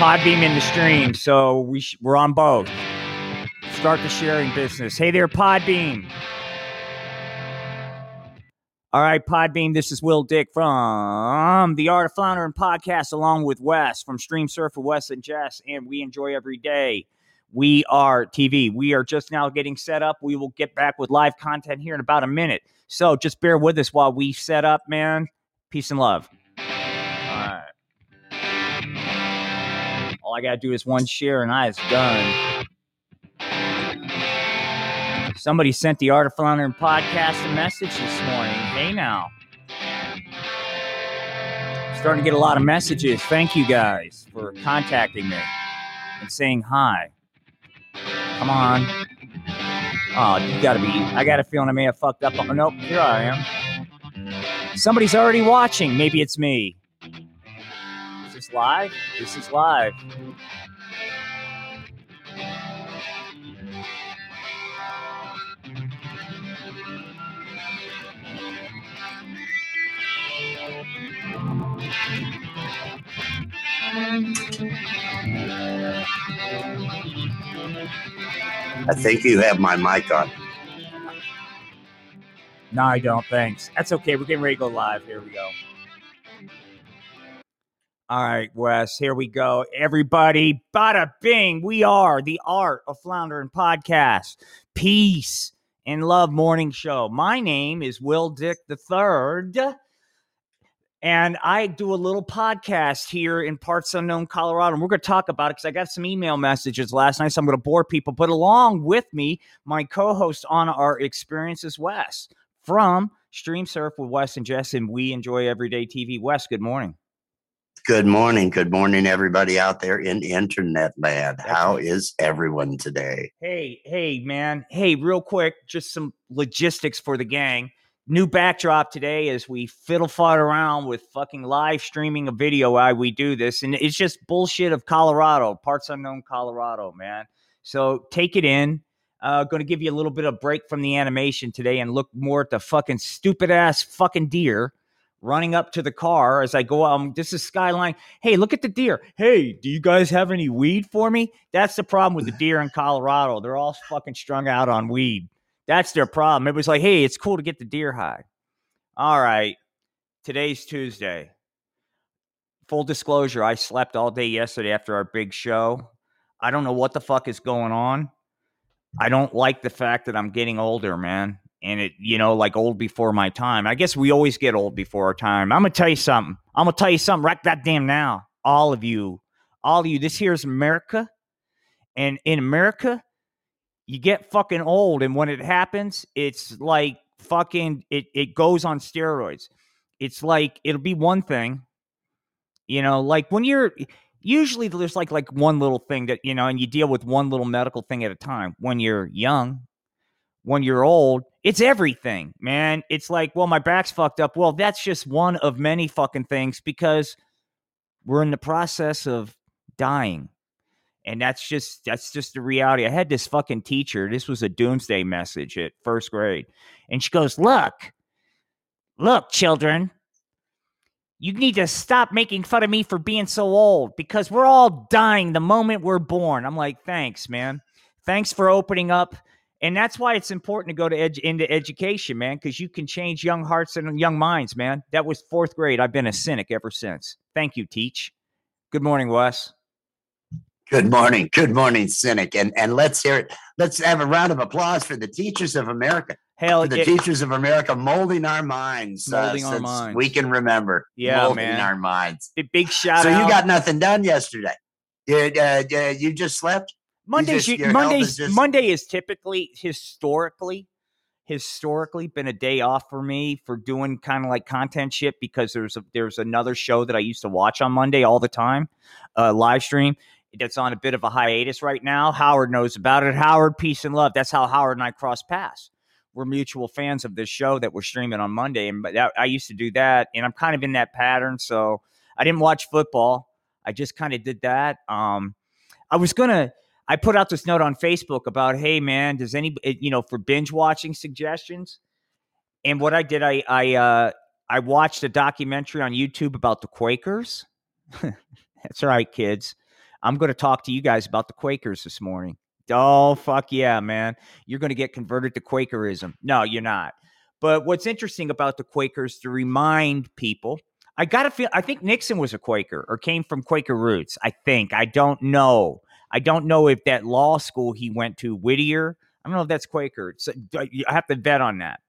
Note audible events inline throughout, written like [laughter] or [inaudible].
Podbean in the stream, so we sh- we're on both. Start the sharing business. Hey there, Podbean. All right, Podbean, this is Will Dick from the Art of Floundering podcast, along with Wes from Stream Surfer, Wes and Jess, and we enjoy every day. We are TV. We are just now getting set up. We will get back with live content here in about a minute. So just bear with us while we set up, man. Peace and love. All I got to do is one share and I is done. Somebody sent the Art of Floundering podcast a message this morning. Hey now. Starting to get a lot of messages. Thank you guys for contacting me and saying hi. Come on. Oh, you gotta be. I got a feeling I may have fucked up. Oh, nope, here I am. Somebody's already watching. Maybe it's me. This live? This is live. I think you have my mic on. No, I don't. Thanks. That's okay. We're getting ready to go live. Here we go. All right, Wes, here we go. Everybody, bada bing. We are the Art of Floundering podcast. Peace and love morning show. My name is Will Dick the Third. And I do a little podcast here in parts unknown Colorado. And we're going to talk about it because I got some email messages last night. So I'm going to bore people. But along with me, my co host on our experiences, Wes from Stream Surf with Wes and Jess. And we enjoy everyday TV. Wes, good morning. Good morning. Good morning, everybody out there in internet land. That's How right. is everyone today? Hey, hey, man. Hey, real quick, just some logistics for the gang. New backdrop today as we fiddle fought around with fucking live streaming a video while we do this. And it's just bullshit of Colorado, parts unknown Colorado, man. So take it in. Uh, going to give you a little bit of break from the animation today and look more at the fucking stupid ass fucking deer running up to the car as I go. Um, this is Skyline. Hey, look at the deer. Hey, do you guys have any weed for me? That's the problem with the deer in Colorado. They're all fucking strung out on weed. That's their problem. It was like, hey, it's cool to get the deer high. All right. Today's Tuesday. Full disclosure, I slept all day yesterday after our big show. I don't know what the fuck is going on. I don't like the fact that I'm getting older, man. And it, you know, like old before my time. I guess we always get old before our time. I'm gonna tell you something. I'm gonna tell you something right that damn now. All of you, all of you. This here's America. And in America, you get fucking old. And when it happens, it's like fucking it, it goes on steroids. It's like it'll be one thing, you know, like when you're usually there's like like one little thing that, you know, and you deal with one little medical thing at a time. When you're young, when you're old, it's everything, man. It's like, well, my back's fucked up. Well, that's just one of many fucking things because we're in the process of dying. And that's just that's just the reality. I had this fucking teacher. This was a doomsday message at first grade. And she goes, Look, look, children, you need to stop making fun of me for being so old because we're all dying the moment we're born. I'm like, thanks, man. Thanks for opening up. And that's why it's important to go to into education, man, because you can change young hearts and young minds, man. That was fourth grade. I've been a cynic ever since. Thank you, Teach. Good morning, Wes. Good morning. Good morning, Cynic. And and let's hear it. Let's have a round of applause for the teachers of America. Hell, For the yeah, teachers of America molding our minds. uh, our since minds. We can remember. Yeah, molding man. our minds. big- big shout so out. you got nothing done yesterday. Did uh, uh, you just slept? Mondays, just- you- Mondays, just- Monday is typically historically, historically been a day off for me for doing kind of like content shit because there's a, there's another show that I used to watch on Monday all the time, uh, live stream. That's on a bit of a hiatus right now. Howard knows about it. Howard, peace and love. That's how Howard and I cross paths. We're mutual fans of this show that we're streaming on Monday, and but that, I used to do that, and I'm kind of in that pattern. So I didn't watch football. I just kind of did that. Um, I was gonna. I put out this note on Facebook about, hey man, does any eh, you know for binge watching suggestions? And what I did, I I uh, I watched a documentary on YouTube about the Quakers. [laughs] That's right, kids. I'm going to talk to you guys about the Quakers this morning. Oh, fuck yeah, man. You're going to get converted to Quakerism. No, you're not. But what's interesting about the Quakers to remind people, I got to feel, I think Nixon was a Quaker or came from Quaker roots. I think. I don't know. I don't know if that law school he went to, Whittier, I don't know if that's Quaker. So uh, I have to bet on that.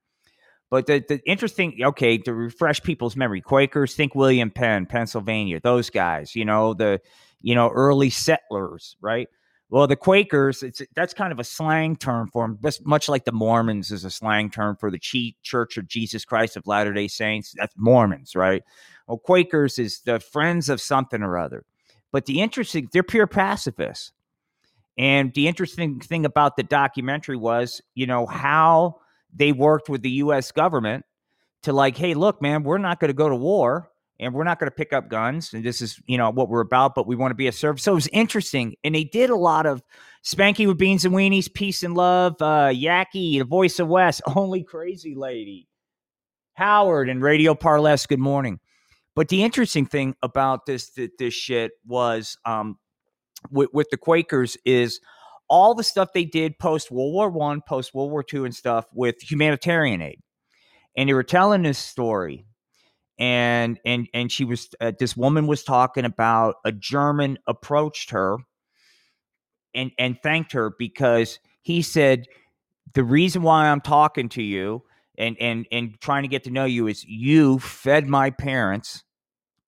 But the, the interesting, okay, to refresh people's memory, Quakers, think William Penn, Pennsylvania, those guys, you know, the, you know, early settlers, right? Well, the Quakers, it's that's kind of a slang term for them, just much like the Mormons is a slang term for the Church of Jesus Christ of Latter day Saints. That's Mormons, right? Well, Quakers is the friends of something or other. But the interesting, they're pure pacifists. And the interesting thing about the documentary was, you know, how they worked with the US government to like, hey, look, man, we're not going to go to war and we're not going to pick up guns. And this is, you know, what we're about, but we want to be a service. So it was interesting. And they did a lot of Spanky with Beans and Weenies, Peace and Love, uh, Yaki, The Voice of West, [laughs] Only Crazy Lady, Howard, and Radio Parless. Good morning. But the interesting thing about this this, shit was um, with, with the Quakers is all the stuff they did post World War One, post World War Two, and stuff with humanitarian aid. And they were telling this story and and and she was uh, this woman was talking about a German approached her and and thanked her because he said the reason why I'm talking to you and and and trying to get to know you is you fed my parents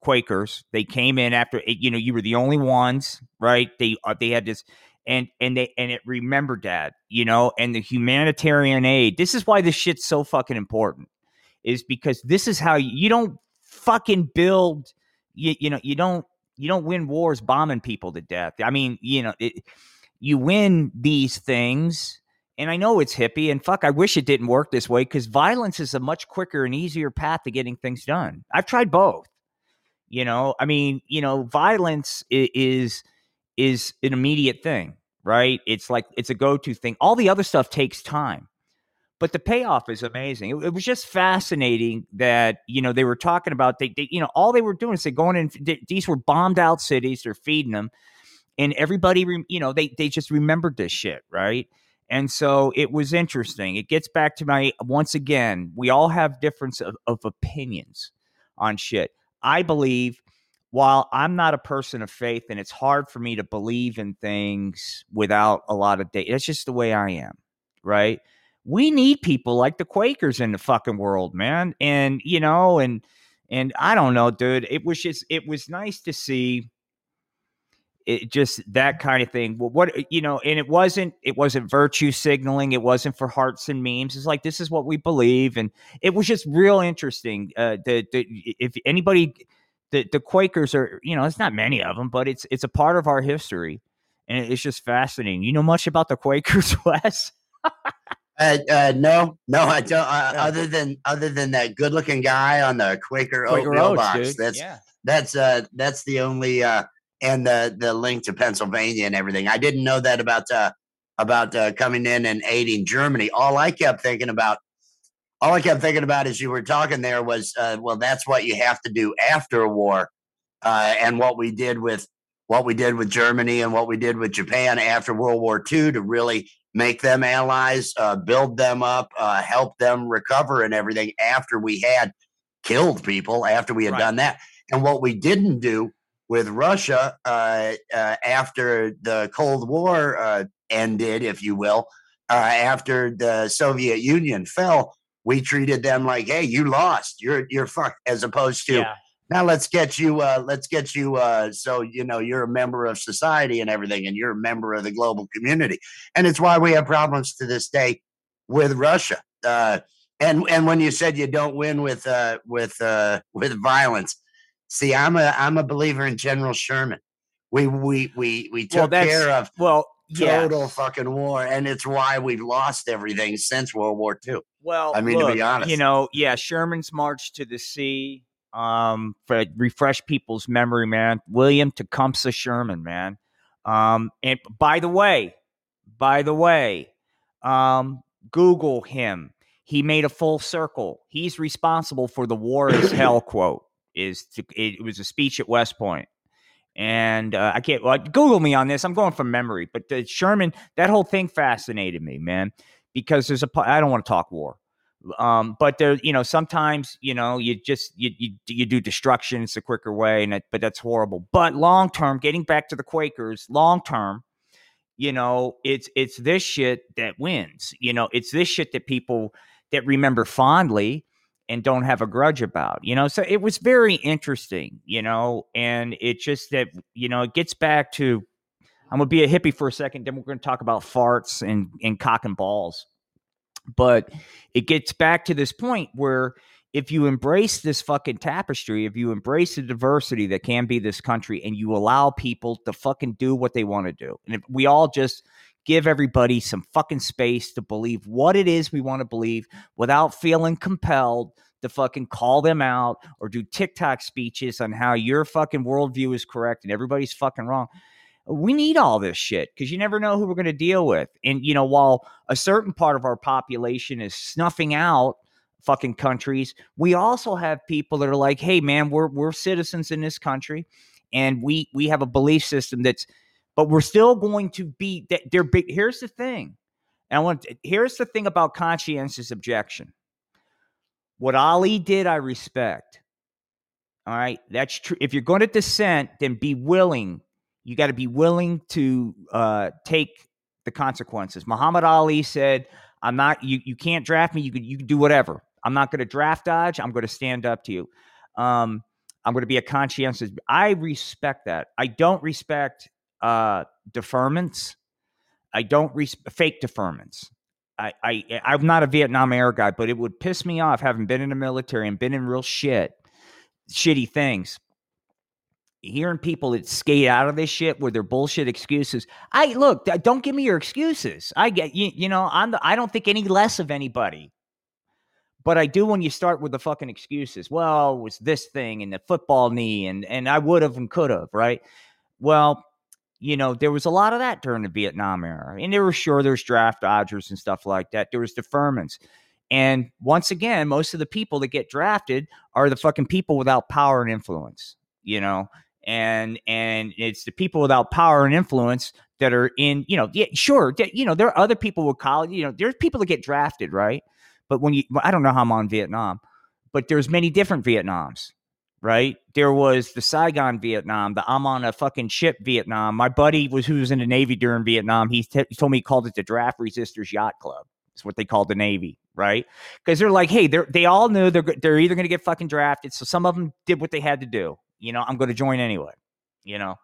Quakers. They came in after eh, you know you were the only ones right? They uh, they had this and and they and it remembered that you know and the humanitarian aid. This is why this shit's so fucking important is because this is how you, you don't fucking build you, you know you don't you don't win wars bombing people to death. I mean you know it, you win these things and i know it's hippie and fuck i wish it didn't work this way because violence is a much quicker and easier path to getting things done i've tried both you know i mean you know violence is is an immediate thing right it's like it's a go-to thing all the other stuff takes time but the payoff is amazing. It, it, was just fascinating that you know they were talking about they, they you know all they were doing is they going in. They, these were bombed out cities. They're feeding them, and everybody you know they they just remembered this shit, right? And so it was interesting. It gets back to my once again, we all have difference of, of opinions on shit. I believe while I'm not a person of faith and it's hard for me to believe in things without a lot of data, that's just the way I am, right? we need people like the Quakers in the fucking world, man. And you know, and and I don't know, dude. It was just it was nice to see it just that kind of thing. Well, what you know, and it wasn't it wasn't virtue signaling. It wasn't for hearts and memes. It's like this is what we believe, and it was just real interesting. Uh, the, the if anybody, the the Quakers are you know, it's not many of them, but it's it's a part of our history, and it's just fascinating. You know much about the [laughs] Quakers, Wes? Uh, uh, no, no, I don't. Uh, yeah. Other than other than that good-looking guy on the Quaker, Quaker oatmeal box, dude. that's yeah. that's uh that's the only uh and the the link to Pennsylvania and everything. I didn't know that about uh about uh, coming in and aiding Germany. All I kept thinking about, all I kept thinking about as you were talking there was, uh, well, that's what you have to do after a war, uh, and what we did with what we did with Germany and what we did with Japan after World War II to really make them allies, uh, build them up, uh, help them recover and everything after we had killed people, after we had right. done that. And what we didn't do with Russia uh, uh after the Cold War uh, ended, if you will, uh, after the Soviet Union fell, we treated them like, "Hey, you lost. You're you're fucked," as opposed to. Yeah now let's get you uh, let's get you uh, so you know you're a member of society and everything and you're a member of the global community and it's why we have problems to this day with russia uh, and and when you said you don't win with uh, with uh, with violence see i'm a i'm a believer in general sherman we we we we took well, care of well total yeah. fucking war and it's why we've lost everything since world war ii well i mean look, to be honest you know yeah sherman's march to the sea um, for refresh people's memory, man. William Tecumseh Sherman, man. Um, and by the way, by the way, um, Google him. He made a full circle. He's responsible for the war is [coughs] hell quote. Is to, it was a speech at West Point, And uh, I can't well, Google me on this. I'm going from memory, but the Sherman, that whole thing fascinated me, man, because there's a. I don't want to talk war, um, but there, you know, sometimes you know you just you you, you do destruction. It's a quicker way, and it, but that's horrible. But long term, getting back to the Quakers, long term, you know, it's it's this shit that wins. You know, it's this shit that people that remember fondly and don't have a grudge about, you know. So it was very interesting, you know, and it just that, you know, it gets back to I'm gonna be a hippie for a second, then we're gonna talk about farts and, and cock and balls. But it gets back to this point where if you embrace this fucking tapestry, if you embrace the diversity that can be this country and you allow people to fucking do what they want to do, and if we all just give everybody some fucking space to believe what it is we want to believe without feeling compelled to fucking call them out or do TikTok speeches on how your fucking worldview is correct and everybody's fucking wrong. We need all this shit because you never know who we're going to deal with. And, you know, while a certain part of our population is snuffing out fucking countries, we also have people that are like, hey, man, we're, we're citizens in this country and we, we have a belief system that's but we're still going to be they're big. Here's the thing. And I want here's the thing about conscientious objection. What Ali did, I respect. All right, that's true. If you're going to dissent, then be willing. You got to be willing to uh, take the consequences. Muhammad Ali said, "I'm not. You you can't draft me. You can you can do whatever. I'm not going to draft dodge. I'm going to stand up to you. Um, I'm going to be a conscientious. I respect that. I don't respect uh, deferments. I don't res- fake deferments. I, I I'm not a Vietnam era guy, but it would piss me off having been in the military and been in real shit, shitty things. Hearing people that skate out of this shit with their bullshit excuses. I look, don't give me your excuses. I get you. You know, I'm. The, I don't think any less of anybody. But I do when you start with the fucking excuses. Well, it was this thing and the football knee and and I would have and could have, right? Well, you know, there was a lot of that during the Vietnam era. And there were sure there's draft dodgers and stuff like that. There was deferments. And once again, most of the people that get drafted are the fucking people without power and influence, you know. And and it's the people without power and influence that are in, you know, yeah, sure, you know, there are other people with college, you know, there's people that get drafted, right? But when you I don't know how I'm on Vietnam, but there's many different Vietnams right? There was the Saigon Vietnam, the I'm on a fucking ship Vietnam. My buddy was who was in the Navy during Vietnam. He, t- he told me he called it the Draft Resisters Yacht Club. It's what they called the Navy, right? Because they're like, hey, they're they all knew they're they're either going to get fucking drafted. So some of them did what they had to do. You know, I'm going to join anyway. You know,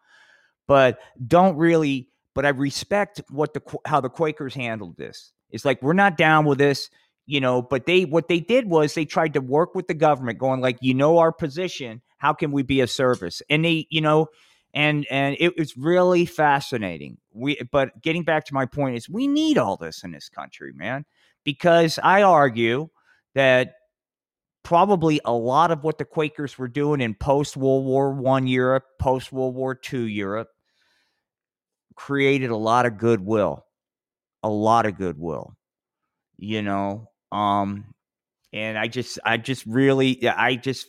but don't really. But I respect what the how the Quakers handled this. It's like we're not down with this you know but they what they did was they tried to work with the government going like you know our position how can we be of service? And they you know and and it was really fascinating. We but getting back to my point is we need all this in this country man because i argue that probably a lot of what the quakers were doing in post world war one europe post world war two europe created a lot of goodwill a lot of goodwill you know um, and I just, I just really, I just,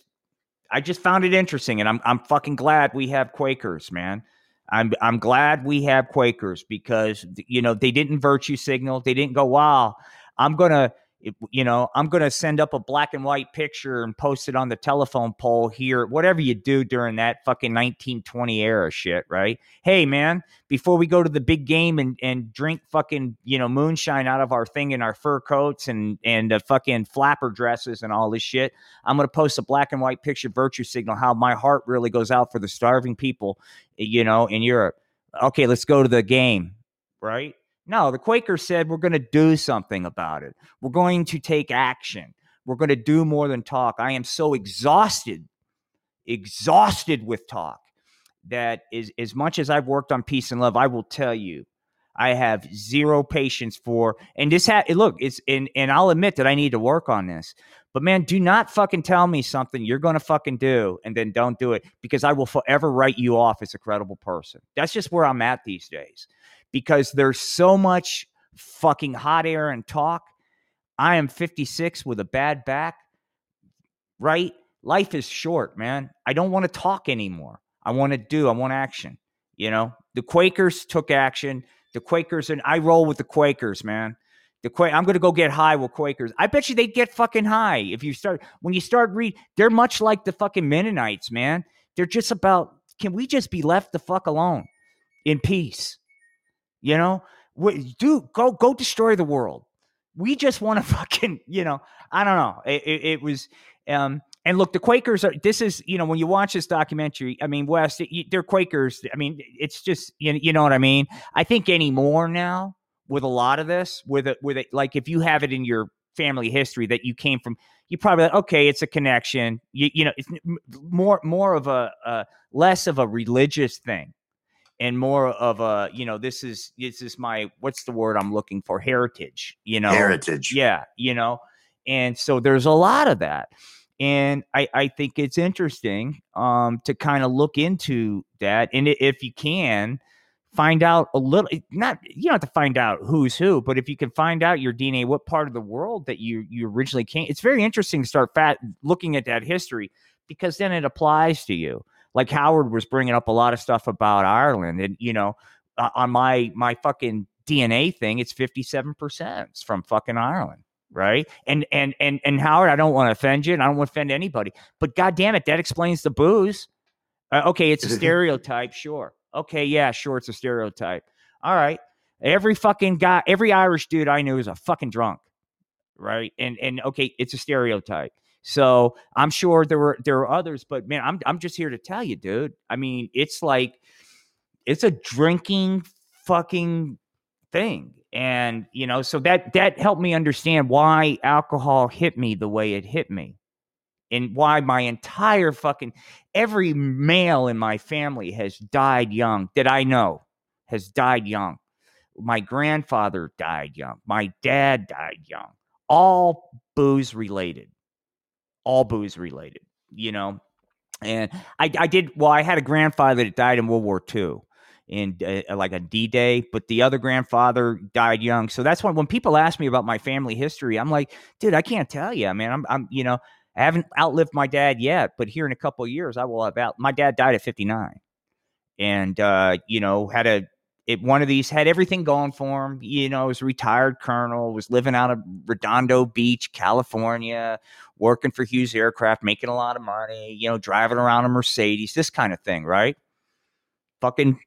I just found it interesting, and I'm, I'm fucking glad we have Quakers, man. I'm, I'm glad we have Quakers because you know they didn't virtue signal. They didn't go, wow, I'm gonna you know, I'm going to send up a black and white picture and post it on the telephone pole here, whatever you do during that fucking 1920 era shit, right? Hey, man, before we go to the big game and, and drink fucking, you know, moonshine out of our thing in our fur coats and, and the fucking flapper dresses and all this shit, I'm going to post a black and white picture virtue signal how my heart really goes out for the starving people, eh, you know, in Europe. Okay, let's go to the game, right? No, the Quakers said we're going to do something about it. We're going to take action. We're going to do more than talk. I am so exhausted, exhausted with talk that is as much as I've worked on peace and love, I will tell you, I have zero patience for. And this ha- look, it's and and I'll admit that I need to work on this. But man, do not fucking tell me something you're going to fucking do and then don't do it because I will forever write you off as a credible person. That's just where I'm at these days because there's so much fucking hot air and talk. I am 56 with a bad back, right? Life is short, man. I don't want to talk anymore. I want to do. I want action. You know, the Quakers took action. The Quakers and I roll with the Quakers, man. The Quak- I'm going to go get high with Quakers. I bet you they'd get fucking high if you start when you start read. They're much like the fucking Mennonites, man. They're just about. Can we just be left the fuck alone in peace? You know, do go go destroy the world. We just want to [laughs] fucking, you know, I don't know. It, it, it was, um, and look, the Quakers are. This is, you know, when you watch this documentary, I mean, West, they're Quakers. I mean, it's just, you, you know what I mean. I think anymore now with a lot of this, with it, with it, like if you have it in your family history that you came from, you probably like, okay, it's a connection. You, you know, it's more more of a, a less of a religious thing and more of a you know this is this is my what's the word i'm looking for? Heritage you know? Heritage. Yeah you know? And so there's a lot of that. And i i think it's interesting um to kind of look into that. And if you can find out a little not you don't have to find out who's who but if you can find out your dna what part of the world that you you originally came it's very interesting to start fat looking at that history because then it applies to you like Howard was bringing up a lot of stuff about Ireland, and you know, uh, on my my fucking DNA thing, it's fifty seven percent from fucking Ireland, right? And and and and Howard, I don't want to offend you, and I don't want to offend anybody, but god damn it, that explains the booze. Uh, okay, it's a [laughs] stereotype, sure. Okay, yeah, sure, it's a stereotype. All right, every fucking guy, every Irish dude I knew is a fucking drunk, right? And and okay, it's a stereotype. So I'm sure there were there are others, but man, I'm I'm just here to tell you, dude. I mean, it's like it's a drinking fucking thing. And you know, so that that helped me understand why alcohol hit me the way it hit me. And why my entire fucking every male in my family has died young that I know has died young. My grandfather died young. My dad died young. All booze related all booze related, you know. And I, I did well. I had a grandfather that died in World War II, in uh, like a D Day, but the other grandfather died young. So that's why when people ask me about my family history, I'm like, dude, I can't tell you. I mean, I'm, I'm, you know, I haven't outlived my dad yet, but here in a couple of years, I will have out. My dad died at 59, and uh, you know, had a it, one of these had everything going for him. You know, was a retired colonel, was living out of Redondo Beach, California, working for Hughes Aircraft, making a lot of money, you know, driving around a Mercedes, this kind of thing, right? Fucking,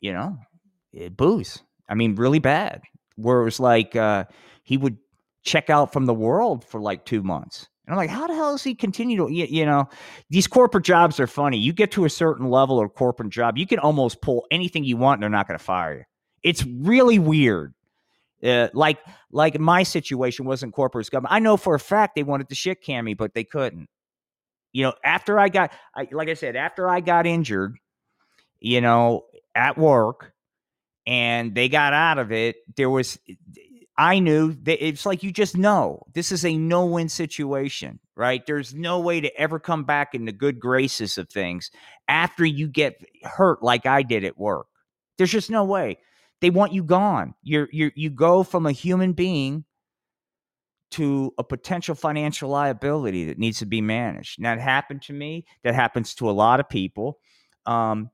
you know, it, eh, booze. I mean, really bad. Where it was like uh, he would check out from the world for like two months. And I'm like, how the hell does he continue to, you, you, know, these corporate jobs are funny. You get to a certain level of corporate job, you can almost pull anything you want and they're not going to fire you. It's really weird. Uh, like, like my situation wasn't corporate government. I know for a fact they wanted to shit can me, but they couldn't. You know, after I got, I, like I said, after I got injured, you know, at work, and they got out of it, there was I knew that it's like you just know this is a no win situation, right? There's no way to ever come back in the good graces of things after you get hurt like I did at work. There's just no way. They want you gone. You're you you go from a human being to a potential financial liability that needs to be managed. And that happened to me. That happens to a lot of people. Um,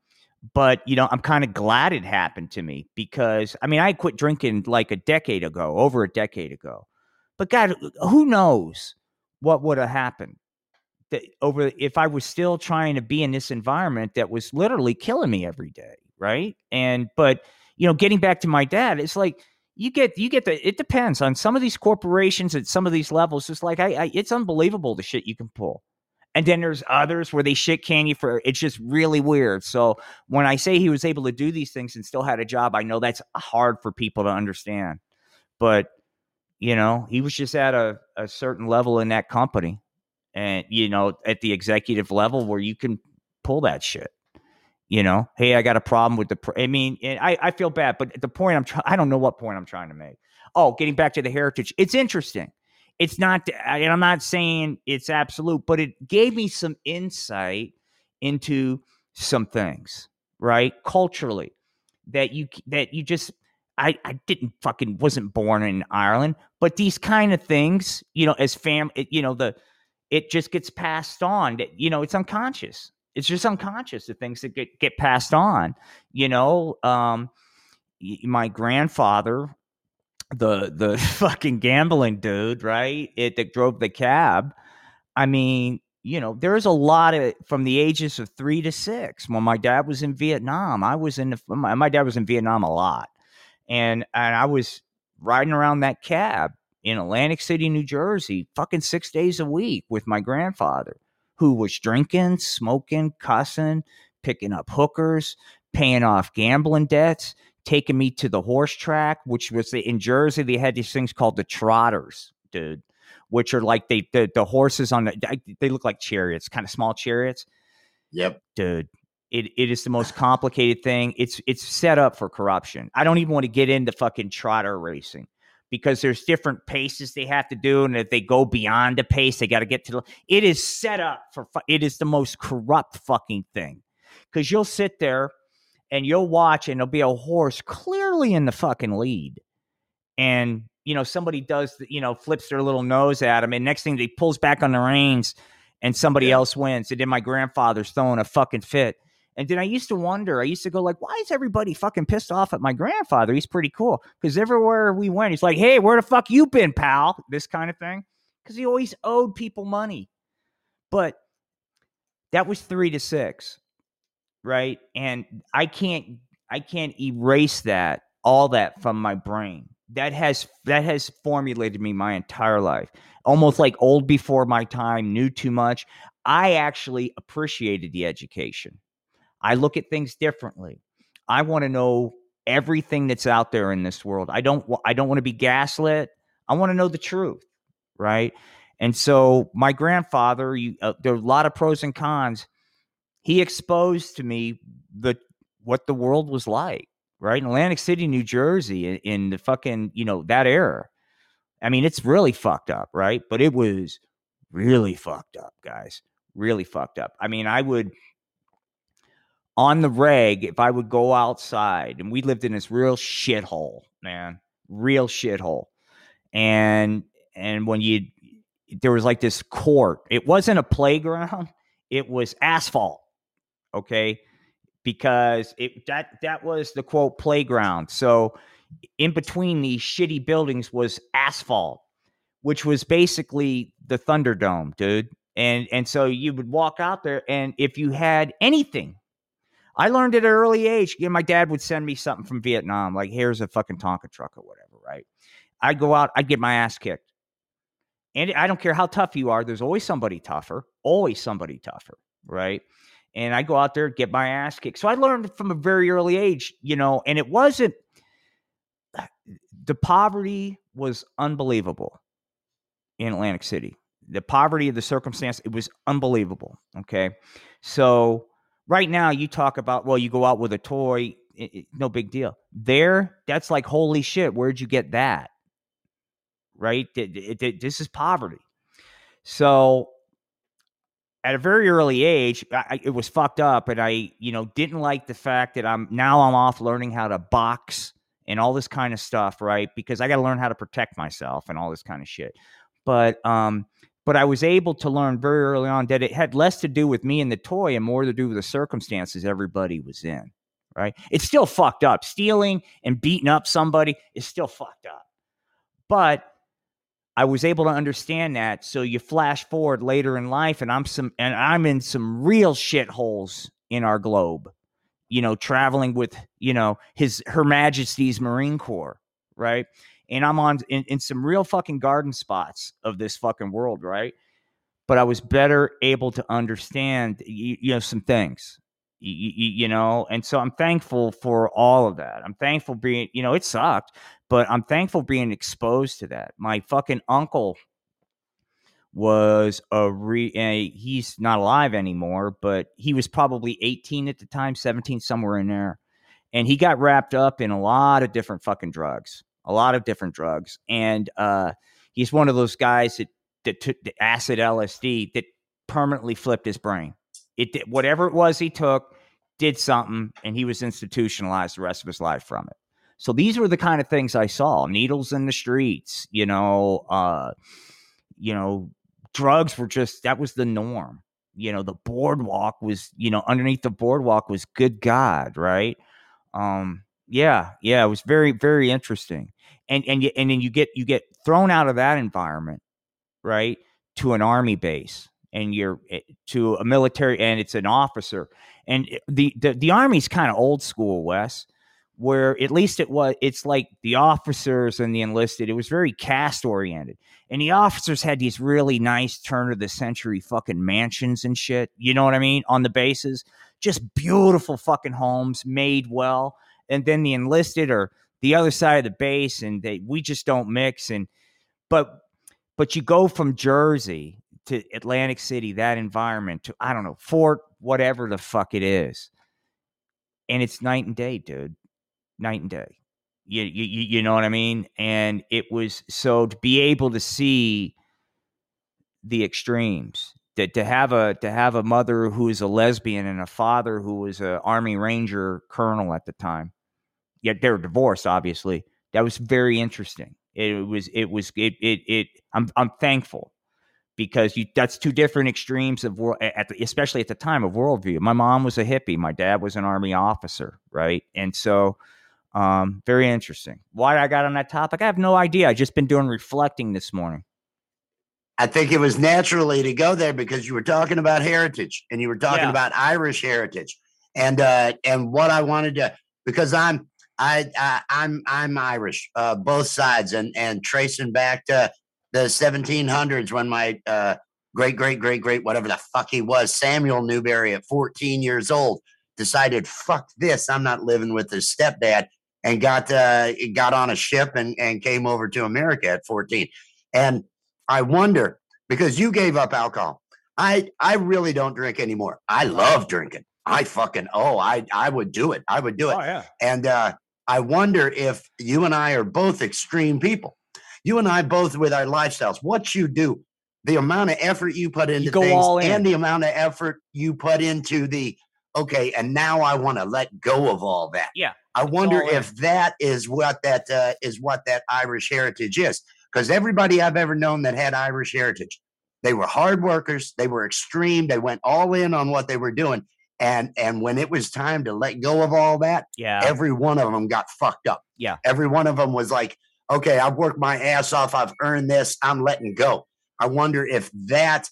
but you know i'm kind of glad it happened to me because i mean i quit drinking like a decade ago over a decade ago but god who knows what would have happened that over if i was still trying to be in this environment that was literally killing me every day right? And but you know getting back to my dad it's like you get you get the it depends on some of these corporations at some of these levels it's like I, I it's unbelievable the shit you can pull and then there's others where they shit can you for it's just really weird. So when I say he was able to do these things and still had a job, I know that's hard for people to understand. But you know, he was just at a, a certain level in that company. And, you know, at the executive level where you can pull that shit. You know, hey, I got a problem with the. Pr- I mean, I, I feel bad, but the point I'm trying, I don't know what point I'm trying to make. Oh, getting back to the heritage, it's interesting it's not and i'm not saying it's absolute but it gave me some insight into some things right culturally that you that you just I, I didn't fucking wasn't born in Ireland, but these kind of things, you know, as fam, it, you know, the it just gets passed on. That you know, it's unconscious. It's just unconscious, the things that get, get passed on. You know, um, my grandfather, the the [laughs] fucking gambling dude, right? It that drove the cab. I mean, you know, there's a lot of from the ages of three to six. When my dad was in Vietnam, I was in the, my, my dad was in Vietnam a lot, and and I was riding around that cab in Atlantic City, New Jersey, fucking six days a week with my grandfather, who was drinking, smoking, cussing, picking up hookers, paying off gambling debts, taking me to the horse track, which was the, in Jersey. They had these things called the trotters, dude, which are like they the, the horses on the they look like chariots, kind of small chariots. Yep, dude. It, it is the most complicated thing. It's it's set up for corruption. I don't even want to get into fucking trotter racing because there's different paces they have to do, and if they go beyond the pace, they got to get to the. It is set up for. It is the most corrupt fucking thing because you'll sit there and you'll watch, and there'll be a horse clearly in the fucking lead, and you know somebody does, you know, flips their little nose at him, and next thing he pulls back on the reins, and somebody yeah. else wins, and then my grandfather's throwing a fucking fit and then I used to wonder, I used to go like, why is everybody fucking pissed off at my grandfather? He's pretty cool. Because everywhere we went, he's like, hey, where the fuck you been, pal? This kind of thing. Because he always owed people money. But that was three to six. Right. And I can't I can't erase that, all that from my brain. That has that has formulated me my entire life. Almost like old before my time, knew too much. I actually appreciated the education I look at things differently. I want to know everything that's out there in this world. I don't I don't want to be gaslit. I want to know the truth, right? And so my grandfather, you, uh, there are a lot of pros and cons. He exposed to me the what the world was like, right? In Atlantic City, New Jersey, in, in the fucking you know that era. I mean, it's really fucked up, right? But it was really fucked up, guys. Really fucked up. I mean, I would on the reg, if I would go outside, and we lived in this real shithole, man, real shithole, and and when you there was like this court, it wasn't a playground, it was asphalt, okay, because it that that was the quote playground. So in between these shitty buildings was asphalt, which was basically the Thunderdome, dude. And and so you would walk out there, and if you had anything I learned at an early age. You know, my dad would send me something from Vietnam, like here's a fucking Tonka truck or whatever, right? I'd go out, I'd get my ass kicked. And I don't care how tough you are, there's always somebody tougher, always somebody tougher, right? And I go out there, get my ass kicked. So I learned from a very early age, you know, and it wasn't uh, the poverty was unbelievable in Atlantic City. The poverty of the circumstance, it was unbelievable. Okay. So right now you talk about well you go out with a toy it, it, no big deal there that's like holy shit where'd you get that right it, this is poverty so at a very early age I, it was fucked up and i you know didn't like the fact that i'm now i'm off learning how to box and all this kind of stuff right because i got to learn how to protect myself and all this kind of shit but um but I was able to learn very early on that it had less to do with me and the toy and more to do with the circumstances everybody was in. Right? It's still fucked up. Stealing and beating up somebody is still fucked up. But I was able to understand that. So you flash forward later in life, and I'm some and I'm in some real shitholes in our globe. You know, traveling with you know his Her Majesty's Marine Corps, right? and I'm on in, in some real fucking garden spots of this fucking world, right? But I was better able to understand, you, you know, some things, you, you, know, and so I'm thankful for all of that. I'm thankful being, you know, it sucked, but I'm thankful being exposed to that. My fucking uncle was a re a, he's not alive anymore, but he was probably 18 at the time, 17, somewhere in there. And he got wrapped up in a lot of different fucking drugs a lot of different drugs, and uh, he's one of those guys that that took the acid LSD that permanently flipped his brain. It did, whatever it was he took did something, and he was institutionalized the rest of his life from it. So these were the kind of things I saw: needles in the streets, you know, uh, you know, drugs were just that was the norm. You know, the boardwalk was, you know, underneath the boardwalk was good God, right? Um, yeah, yeah, it was very, very interesting. And and and then you get you get thrown out of that environment, right, to an army base, and you're eh, to a military, and it's an officer, and the the, the army's kind of old school, Wes where at least it was it's like the officers and the enlisted it was very caste oriented. And the officers had these really nice turn of the century fucking mansions and shit you know what i mean on the bases. Just beautiful fucking homes made well. And then the enlisted are the other side of the base and they we just don't mix and but but you go from jersey to atlantic city that environment to i don't know fort whatever the fuck it is. And it's night and day dude. Night and day. You, you, you know what I mean? And it was so to be able to see the extremes that to have a to have a mother who is a lesbian and a father who was an army ranger colonel at the time. Yet they were divorced obviously. That was very interesting. It was it was it it, it i'm i'm thankful because you that's two different extremes of world at the, especially at the time of worldview my mom was a hippie my dad was an army officer right and so um, very interesting. Why I got on that topic, I have no idea. I just been doing reflecting this morning. I think it was naturally to go there because you were talking about heritage and you were talking yeah. about Irish heritage, and uh, and what I wanted to because I'm I, I I'm I'm Irish, uh, both sides, and and tracing back to the 1700s when my uh, great great great great whatever the fuck he was Samuel Newberry at 14 years old decided fuck this I'm not living with his stepdad and got uh, got on a ship and, and came over to America at 14. And I wonder because you gave up alcohol. I I really don't drink anymore. I love drinking. I fucking oh I I would do it. I would do it. Oh, yeah. And uh, I wonder if you and I are both extreme people. You and I both with our lifestyles. What you do, the amount of effort you put into you things, in. and the amount of effort you put into the okay, and now I want to let go of all that. Yeah. I wonder if that is what that uh, is what that Irish heritage is. Because everybody I've ever known that had Irish heritage, they were hard workers, they were extreme, they went all in on what they were doing. And and when it was time to let go of all that, yeah, every one of them got fucked up. Yeah. Every one of them was like, okay, I've worked my ass off, I've earned this, I'm letting go. I wonder if that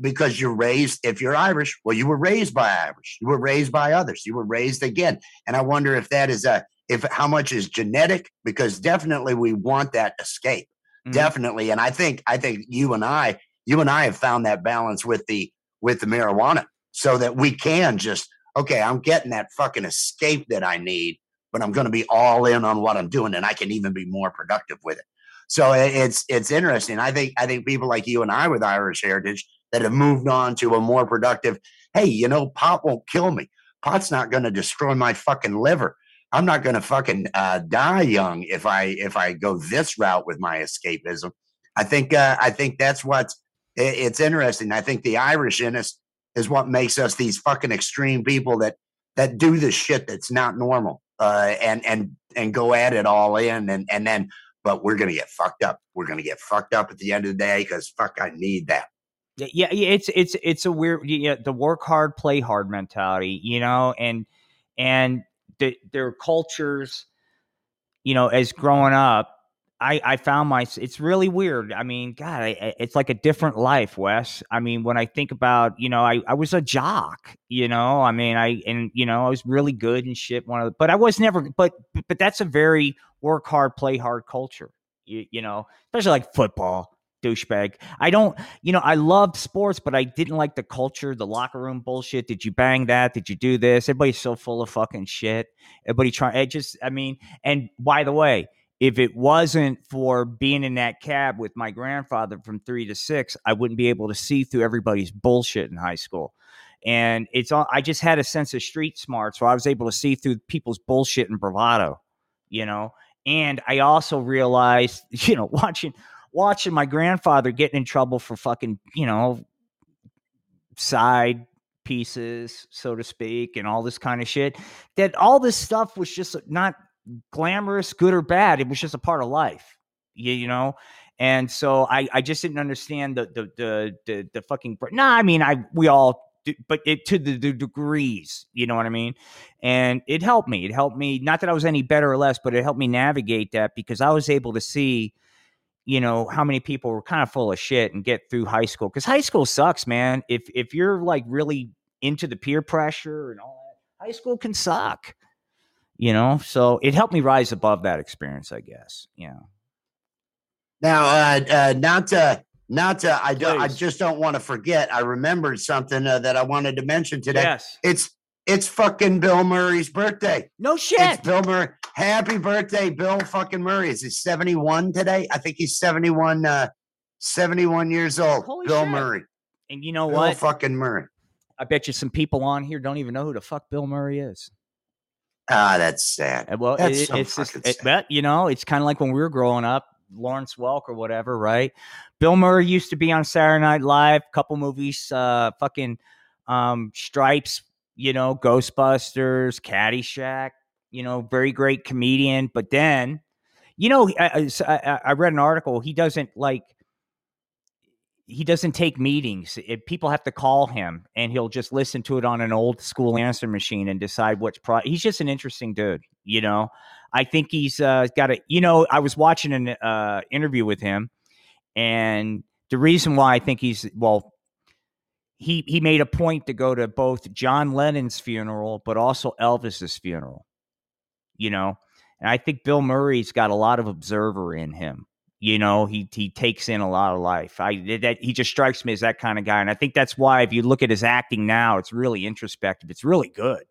because you're raised, if you're Irish, well, you were raised by Irish, you were raised by others, you were raised again. And I wonder if that is a, if how much is genetic, because definitely we want that escape. Mm-hmm. Definitely. And I think, I think you and I, you and I have found that balance with the, with the marijuana so that we can just, okay, I'm getting that fucking escape that I need, but I'm going to be all in on what I'm doing and I can even be more productive with it. So it's it's interesting. I think I think people like you and I with Irish heritage that have moved on to a more productive. Hey, you know, pot won't kill me. Pot's not going to destroy my fucking liver. I'm not going to fucking uh, die young if I if I go this route with my escapism. I think uh, I think that's what it's interesting. I think the Irish in us is what makes us these fucking extreme people that that do the shit that's not normal uh, and and and go at it all in and and then but we're to get fucked up. We're to get fucked up at the end of the day because fuck, I need that. Yeah, yeah, it's it's it's a weird, yeah, the work hard, play hard mentality, you know, and and the, their cultures, you know, as growing up, I, I found my it's really weird. I mean, God, I, it's like a different life, Wes. I mean, when I think about, you know, I, I was a jock, you know, I mean, I and you know, I was really good and shit. One of, the, but I was never. But but that's a very work hard, play hard culture. You, you know, especially like football, douchebag. I don't, you know, I loved sports, but I didn't like the culture, the locker room bullshit. Did you bang that? Did you do this? Everybody's so full of fucking shit. Everybody trying. It just, I mean, and by the way if it wasn't for being in that cab with my grandfather from three to six, I wouldn't be able to see through everybody's bullshit in high school. And it's all, I just had a sense of street smart. So I was able to see through people's bullshit and bravado, you know? And I also realized, [laughs] you know, watching, watching my grandfather getting in trouble for fucking, you know, side pieces, so to speak, and all this kind of shit, that all this stuff was just not glamorous, good or bad. It was just a part of life, you, you know. And so I, I just didn't understand the the the the, the fucking. No, nah, I mean I we all but it to the, the, degrees, you know what I mean? And it helped me. It helped me. Not that I was any better or less, but it helped me navigate that because I was able to see, you know, how many people were kind of full of shit and get through high school. Because high school sucks, man. If if you're like really into the peer pressure and all that, high school can suck. You know, so it helped me rise above that experience, I guess. Yeah. Now, uh, uh, not to not to, I don't, I just don't want to forget. I remembered something uh, that I wanted to mention today. Yes, it's it's fucking Bill Murray's birthday. No shit. It's Bill Murray. Happy birthday, Bill fucking Murray. Is he 71 today? I think he's 71, uh, 71 years old. Holy Bill shit. Murray. And you know Bill what? fucking Murray. I bet you some people on here don't even know who the fuck Bill Murray is. Ah, that's sad. Well, that's it, so it's just, it, but you know, it's kind of like when we were growing up. Lawrence Welk or whatever, right? Bill Murray used to be on Saturday Night Live, couple movies, uh, fucking um, Stripes, you know, Ghostbusters, Caddyshack, you know, very great comedian. But then, you know, I, I, I read an article. He doesn't like he doesn't take meetings. It, people have to call him, and he'll just listen to it on an old school answer machine and decide which pro. He's just an interesting dude, you know. I think he's uh, got a. You know, I was watching an uh, interview with him, and the reason why I think he's well, he he made a point to go to both John Lennon's funeral, but also Elvis's funeral. You know, and I think Bill Murray's got a lot of observer in him you know, he he takes in a lot of life. I that he just strikes me as that kind of guy, and I think that's why if you look at his acting now, it's really introspective. It's really good.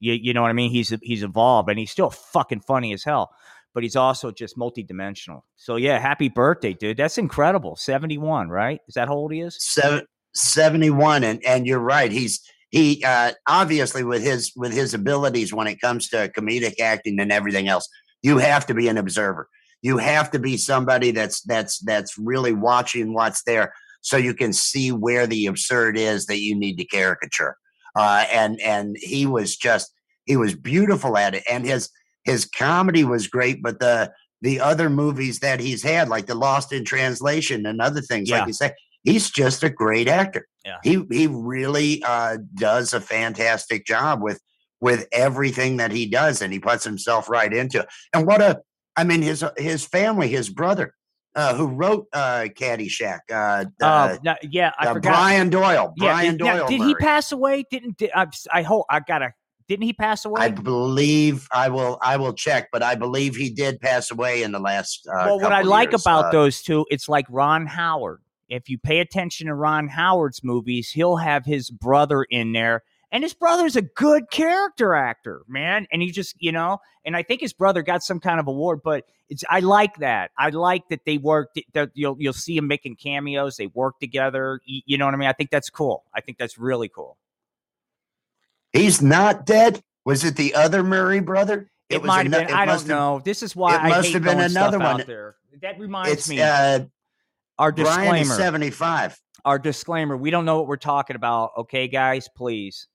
You you know what I mean? He's he's evolved, and he's still fucking funny as hell. But he's also just multidimensional. So yeah, happy birthday, dude. That's incredible. Seventy one, right? Is that how old he is? Seven, 71 and and you're right. He's he uh obviously with his with his abilities when it comes to comedic acting and everything else, you have to be an observer you have to be somebody that's that's that's really watching what's there so you can see where the absurd is that you need to caricature uh, and and he was just he was beautiful at it and his his comedy was great but the the other movies that he's had like the lost in translation and other things yeah. like you say he's just a great actor yeah. he he really uh, does a fantastic job with with everything that he does and he puts himself right into it and what a I mean, his uh, his family, his brother, uh, who wrote uh, Caddyshack. Uh, uh, no, yeah, I forgot. Brian Doyle. Yeah, Brian did, Doyle. did he pass away? Didn't did, I, I hope I gotta. Didn't he pass away? I believe I will. I will check, but I believe he did pass away in the last. Uh, well, what I like years. about uh, those two, it's like Ron Howard. If you pay attention to Ron Howard's movies, he'll have his brother in there and his brother's a good character actor, man. And he just, you know, and I think his brother got some kind of award, but it's I like that. I like that they worked that you'll you'll see him making cameos, they work together. You know what I mean? I think that's cool. I think that's really cool. He's not dead. Was it the other Murray brother? It, it might have been. I don't know. This is why it I must have been another one. there. That reminds it's, me. Uh, our disclaimer. Seventy-five. Our disclaimer. We don't know what we're talking about. Okay, guys, please.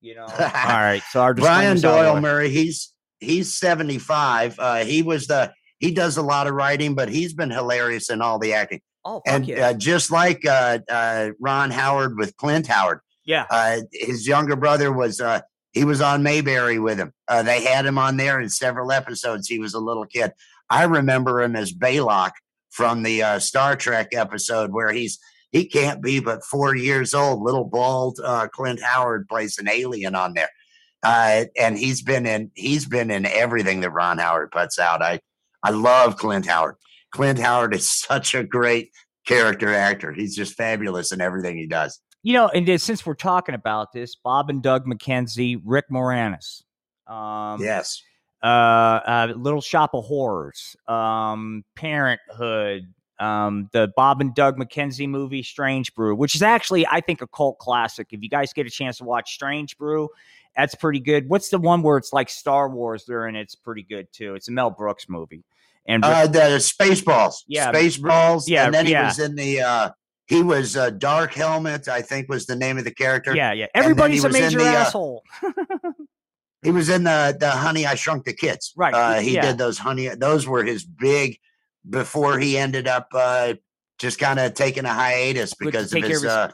You know. [laughs] All right. So our Brian Doyle Murray, he's he's 75. Uh, he was the he does a lot of writing, but he's been hilarious in all the acting. Oh, and yeah. uh, just like uh, uh, Ron Howard with Clint Howard. Yeah. Uh, his younger brother was uh, he was on Mayberry with him. Uh, they had him on there in several episodes. He was a little kid. I remember him as Balok from the uh, Star Trek episode where he's he can't be but four years old. Little bald uh, Clint Howard plays an alien on there, uh, and he's been in he's been in everything that Ron Howard puts out. I I love Clint Howard. Clint Howard is [laughs] such a great character actor. He's just fabulous in everything he does. You know, and since we're talking about this, Bob and Doug McKenzie, Rick Moranis. Um, yes. Uh, uh, Little Shop of Horrors, um, Parenthood, um, the Bob and Doug McKenzie movie Strange Brew, which is actually I think a cult classic. If you guys get a chance to watch Strange Brew, that's pretty good. What's the one where it's like Star Wars there and it's pretty good too? It's a Mel Brooks movie. And uh, the Spaceballs, yeah, Spaceballs, yeah, and then he was in the. Uh, he was uh, Dark Helmet, I think was the name of the character. Yeah, yeah. Everybody's a major the, uh, asshole. [laughs] he was in the the Honey I Shrunk the Kids. Right. Uh, he yeah. did those Honey. Those were his big before he ended up uh, just kind of taking a hiatus because of his, uh,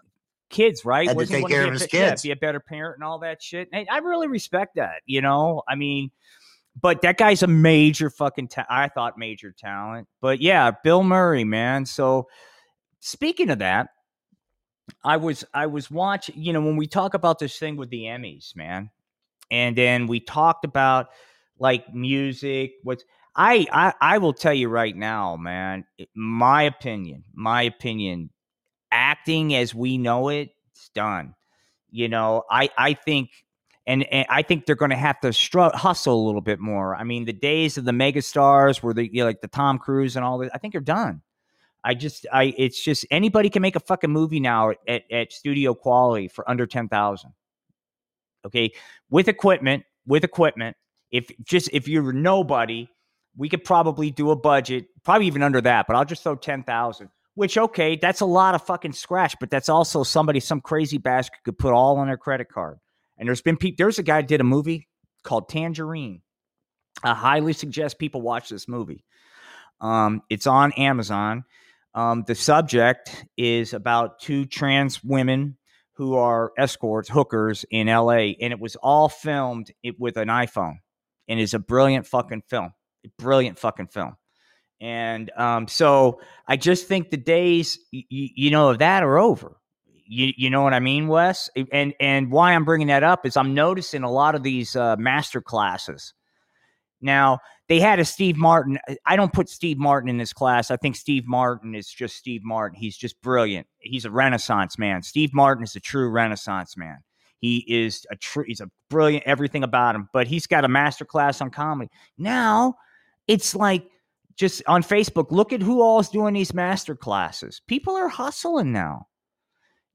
kids, right? Had Wasn't to take care of his kids. Yeah, be a better parent and all that shit. And I really respect that. You know, I mean, but that guy's a major fucking. Ta- I thought major talent, but yeah, Bill Murray, man. So speaking of that, I was I was watching. You know, when we talk about this thing with the Emmys, man, and then we talked about like music. What's I, I will tell you right now, man. My opinion, my opinion, acting as we know it, it's done. You know, I I think. And, and I think they're going to have to str- hustle a little bit more. I mean, the days of the megastars, where the you know, like the Tom Cruise and all that, I think are done. I just, I, it's just anybody can make a fucking movie now at, at studio quality for under ten thousand. Okay, with equipment, with equipment. If just if you're nobody, we could probably do a budget, probably even under that. But I'll just throw ten thousand. Which okay, that's a lot of fucking scratch, but that's also somebody, some crazy bastard could put all on their credit card. And there's been people. There's a guy did a movie called Tangerine. I highly suggest people watch this movie. Um, it's on Amazon. Um, the subject is about two trans women who are escorts, hookers in LA, and it was all filmed it, with an iPhone, and it's a brilliant fucking film, brilliant fucking film. And um, so I just think the days, you know, of that are over. You, you know what I mean, Wes? And and why I'm bringing that up is I'm noticing a lot of these uh, master classes. Now, they had a Steve Martin. I don't put Steve Martin in this class. I think Steve Martin is just Steve Martin. He's just brilliant. He's a renaissance man. Steve Martin is a true renaissance man. He is a true, he's a brilliant everything about him, but he's got a master class on comedy. Now it's like just on Facebook, look at who all is doing these master classes. People are hustling now.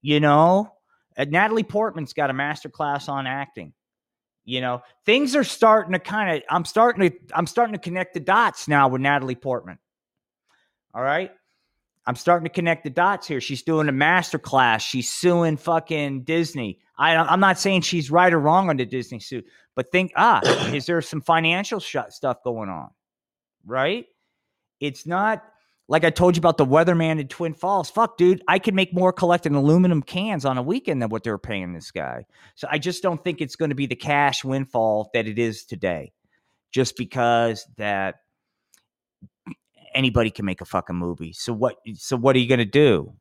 You know, uh, Natalie Portman's got a master class on acting. You know, things are starting to kind of I'm starting to I'm starting to connect the dots now with Natalie Portman. All right. I'm starting to connect the dots here. She's doing a master class. She's suing fucking Disney. I, I'm not saying she's right or wrong on the Disney suit, but think, ah, is there some financial sh- stuff going on? Right? It's not like I told you about the weatherman in Twin Falls. Fuck, dude, I could make more collecting aluminum cans on a weekend than what they're paying this guy. So I just don't think it's going to be the cash windfall that it is today, just because that anybody can make a fucking movie. So what? So what are you going to do?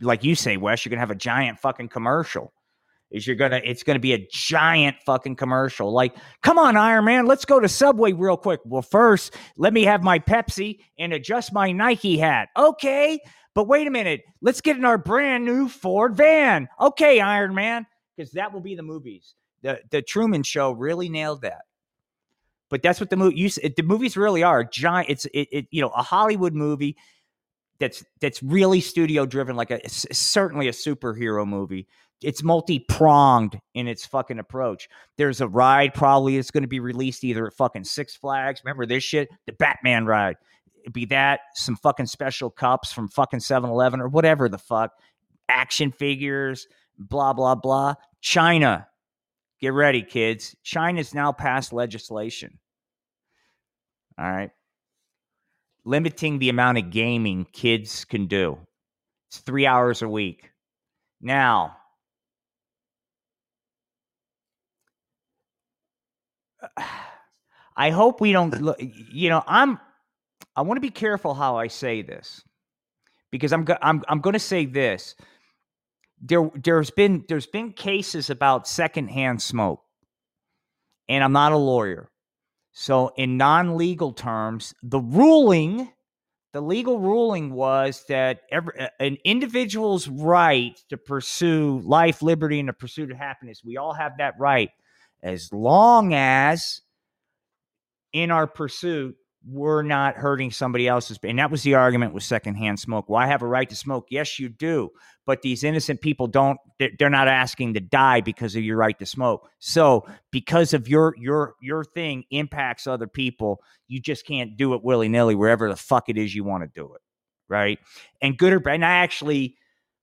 Like you say, Wes, you're going to have a giant fucking commercial is you're gonna it's gonna be a giant fucking commercial. Like, come on, Iron Man, let's go to Subway real quick. Well, first, let me have my Pepsi and adjust my Nike hat. Okay, but wait a minute, let's get in our brand new Ford van. Okay, Iron Man, because that will be the movies. The the Truman Show really nailed that. But that's what the movie you, the movies really are giant. It's it, it you know a Hollywood movie that's that's really studio driven, like a certainly a superhero movie it's multi-pronged in its fucking approach. There's a ride probably it's going to be released either at fucking Six Flags. Remember this shit? The Batman ride. It'd be that, some fucking special cups from fucking 7-Eleven or whatever the fuck. Action figures, blah, blah, blah. China. Get ready, kids. China's now passed legislation. All right. Limiting the amount of gaming kids can do. It's three hours a week. Now, I hope we don't look, you know, I'm I want to be careful how I say this because I'm I'm I'm going to say this. There there's been there's been cases about secondhand smoke. And I'm not a lawyer. So in non-legal terms, the ruling the legal ruling was that every, an individual's right to pursue life, liberty, and the pursuit of happiness, we all have that right as long as in our pursuit we're not hurting somebody else's and that was the argument with secondhand smoke. Well i have a right to smoke. Yes you do but these innocent people don't they're not asking to die because of your right to smoke. So because of your your your thing impacts other people you just can't do it willy-nilly wherever the fuck it is you want to do it right? And good or bad and i actually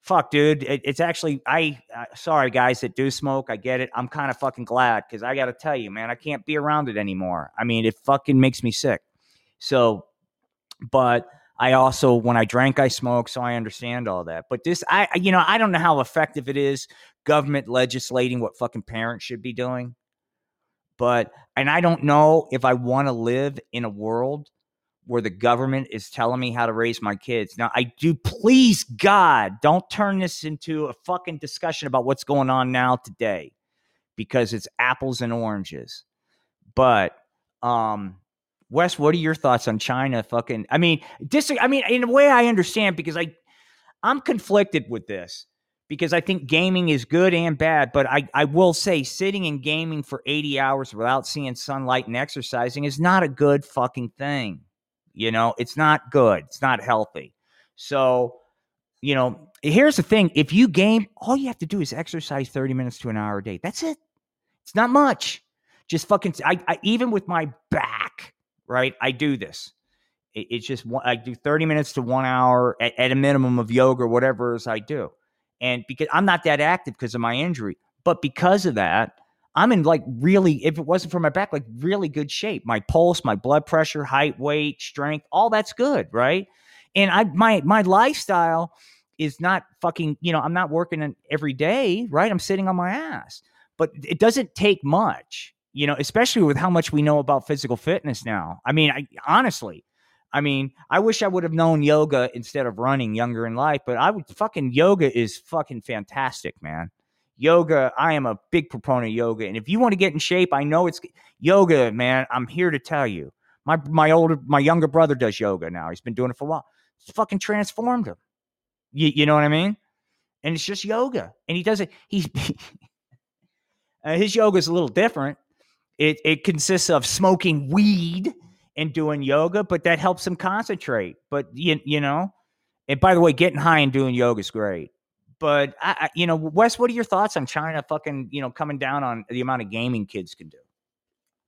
fuck, dude, it, it's actually I. Uh, sorry, guys that do smoke. I get it. I'm kind of fucking glad because I got to tell you, man, I can't be around it anymore. I mean, it fucking makes me sick. So, but I also, when I drank, I smoked, so I understand all that. But this, I, you know, I don't know how effective it is government legislating what fucking parents should be doing. But, and I don't know if I want to live in a world where the government is telling me how to raise my kids. Now, I do, please God, don't turn this into a fucking discussion about what's going on now today because it's apples and oranges. But, um, Wes, what are your thoughts on China? Fucking, I mean, dis- I mean, in a way, I understand because I, I'm conflicted with this because I think gaming is good and bad. But I, I will say, sitting and gaming for 80 hours without seeing sunlight and exercising is not a good fucking thing. You know, it's not good. It's not healthy. So, you know, here's the thing: if you game, all you have to do is exercise 30 minutes to an hour a day. That's it. It's not much. Just fucking. I, I even with my back right? I do this. It, it's just I do 30 minutes to one hour at, at a minimum of yoga or whatever it is I do. And because I'm not that active because of my injury, but because of that, I'm in like really, if it wasn't for my back, like really good shape. My pulse, my blood pressure, height, weight, strength, all that's good, right? And I my my lifestyle is not fucking, you know, I'm not working every day, right? I'm sitting on my ass. But it doesn't take much you know, especially with how much we know about physical fitness now. I mean, I honestly, I mean, I wish I would have known yoga instead of running younger in life, but I would fucking yoga is fucking fantastic, man. Yoga, I am a big proponent of yoga. And if you want to get in shape, I know it's yoga, man. I'm here to tell you. My my older my younger brother does yoga now. He's been doing it for a while. It's fucking transformed him. You, you know what I mean? And it's just yoga. And he does it. He's [laughs] uh, his yoga is a little different it it consists of smoking weed and doing yoga, but that helps him concentrate. But you you know, and by the way, getting high and doing yoga is great. But I, I, you know, Wes, what are your thoughts on China fucking you know coming down on the amount of gaming kids can do?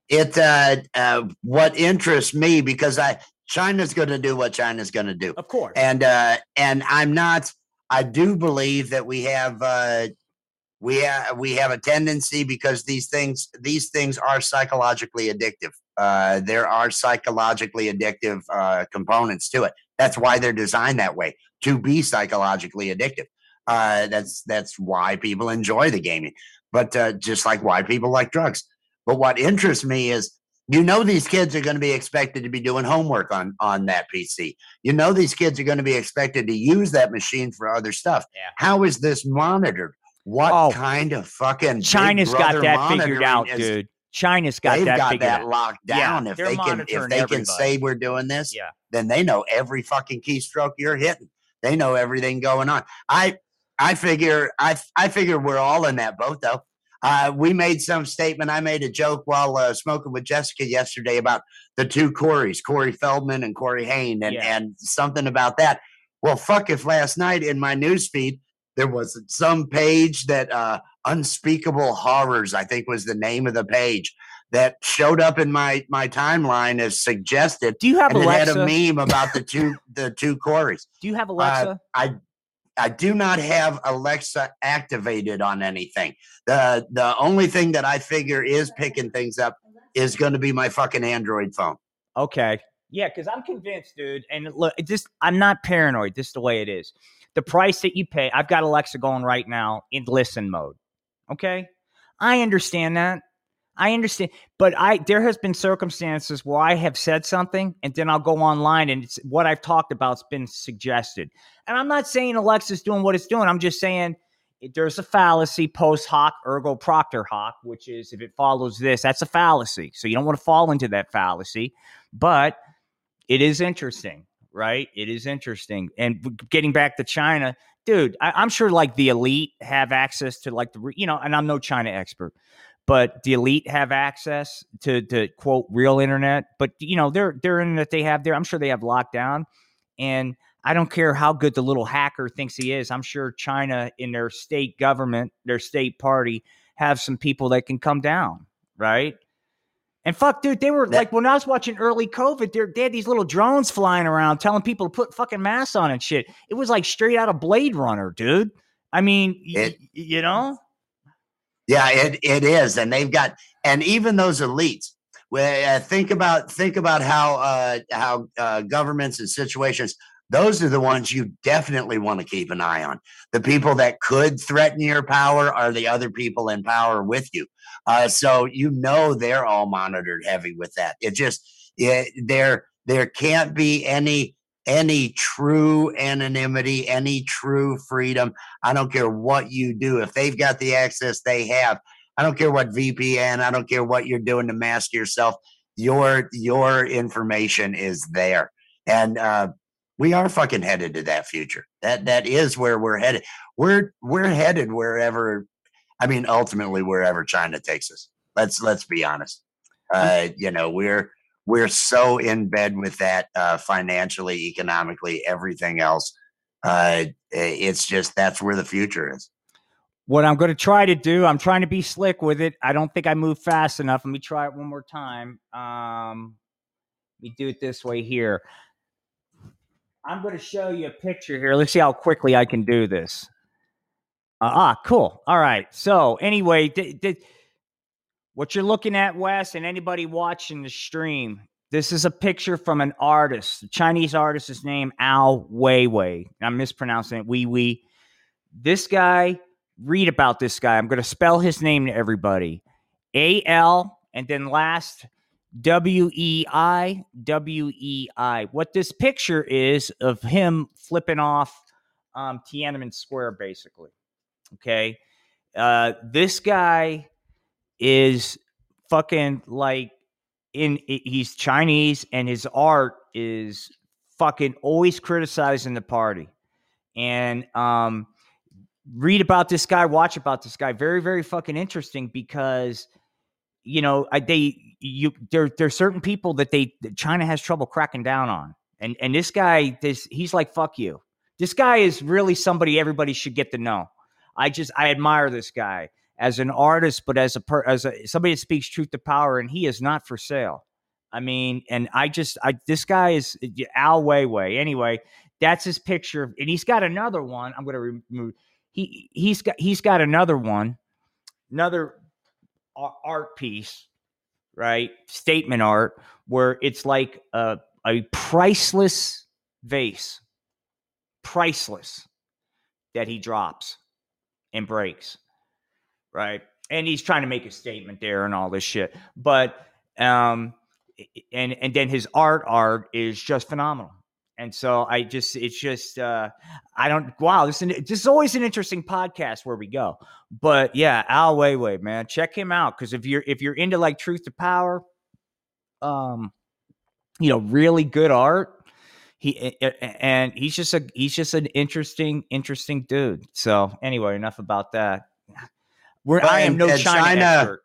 It uh, uh what interests me because I China's going to do what China's going to do, of course, and uh and I'm not. I do believe that we have uh we have we have a tendency because these things these things are psychologically addictive. Uh, there are psychologically addictive uh, components to it. That's why they're designed that way to be psychologically addictive. Uh, that's that's why people enjoy the gaming, but uh, just like why people like drugs. But what interests me is you know these kids are going to be expected to be doing homework on on that PC. You know these kids are going to be expected to use that machine for other stuff. Yeah. How is this monitored? What oh, kind of fucking China's got that figured out, is, dude. China's got they've that got that out. locked down. Yeah, if they can, if they everybody. can say we're doing this, yeah. then they know every fucking keystroke you're hitting. They know everything going on. I, I figure, I, I figure we're all in that boat though. Uh, we made some statement. I made a joke while uh, smoking with Jessica yesterday about the two Corys, Corey Feldman and Corey Haim, and, yeah. and something about that. Well, fuck if last night in my newsfeed there was some page that uh, unspeakable horrors i think was the name of the page that showed up in my my timeline as suggested do you have and alexa? it had a meme about the two the two Corys do you have uh, alexa i I do not have Alexa activated on anything. The the only thing that I figure is picking things up is going to be my fucking Android phone. Okay. Yeah, because I'm convinced, dude. And look, just I'm not paranoid. This is the way it is the price that you pay. I've got Alexa going right now in listen mode. Okay. I understand that. I understand, but I there has been circumstances where I have said something and then I'll go online and it's what I've talked about's been suggested. And I'm not saying Alexa's doing what it's doing. I'm just saying there's a fallacy post hoc ergo propter hoc, which is if it follows this, that's a fallacy. So you don't want to fall into that fallacy, but it is interesting right? It is interesting. And getting back to China, dude, I, am sure like the elite have access to like the, you know, and I'm no China expert, but the elite have access to, to quote real internet. But, you know, their, their internet they have there, I'm sure they have locked down. And I don't care how good the little hacker thinks he is. I'm sure China in their state government, their state party, have some people that can come down, right? And fuck, dude, they were like when I was watching early COVID, they had these little drones flying around telling people to put fucking masks on and shit. It was like straight out of Blade Runner, dude. I mean, it, y- you know? Yeah, it, it is. And they've got, and even those elites, uh, think about think about how uh, how uh, governments and situations. Those are the ones you definitely want to keep an eye on. The people that could threaten your power are the other people in power with you. Uh, so you know they're all monitored heavy with that. It just it, there there can't be any any true anonymity, any true freedom. I don't care what you do. If they've got the access they have, I don't care what VPN, I don't care what you're doing to mask yourself. Your your information is there. And uh, we are fucking headed to that future. That that is where we're headed. We're we're headed wherever I mean ultimately wherever China takes us. Let's let's be honest. Uh, you know, we're we're so in bed with that uh, financially, economically, everything else. Uh, it's just that's where the future is. What I'm going to try to do, I'm trying to be slick with it. I don't think I move fast enough. Let me try it one more time. Um, let me do it this way here. I'm going to show you a picture here. Let's see how quickly I can do this. Uh, ah, cool. All right. So, anyway, th- what you're looking at, Wes, and anybody watching the stream, this is a picture from an artist. Chinese artist is named Al Weiwei. I'm mispronouncing it. Wee Wee. This guy, read about this guy. I'm going to spell his name to everybody. A L and then last W E I W E I. What this picture is of him flipping off um, Tiananmen Square, basically. Okay. Uh, this guy is fucking like in he's Chinese and his art is fucking always criticizing the party. And um read about this guy, watch about this guy. Very, very fucking interesting because you know, I, they you there there's certain people that they that China has trouble cracking down on. And and this guy, this he's like, fuck you. This guy is really somebody everybody should get to know. I just I admire this guy as an artist, but as a per, as a somebody that speaks truth to power, and he is not for sale. I mean, and I just I this guy is eh, Al Weiwei. Anyway, that's his picture, and he's got another one. I'm going to remove. He he's got he's got another one, another art piece, right? Statement art where it's like a a priceless vase, priceless that he drops and breaks right? And he's trying to make a statement there and all this shit. But um and and then his art art is just phenomenal. And so I just it's just uh I don't wow, this is, this is always an interesting podcast where we go. But yeah, Al Weiwei, man, check him out cuz if you're if you're into like truth to power um you know, really good art, he and he's just a he's just an interesting interesting dude. So anyway, enough about that. Where I am no China, China expert.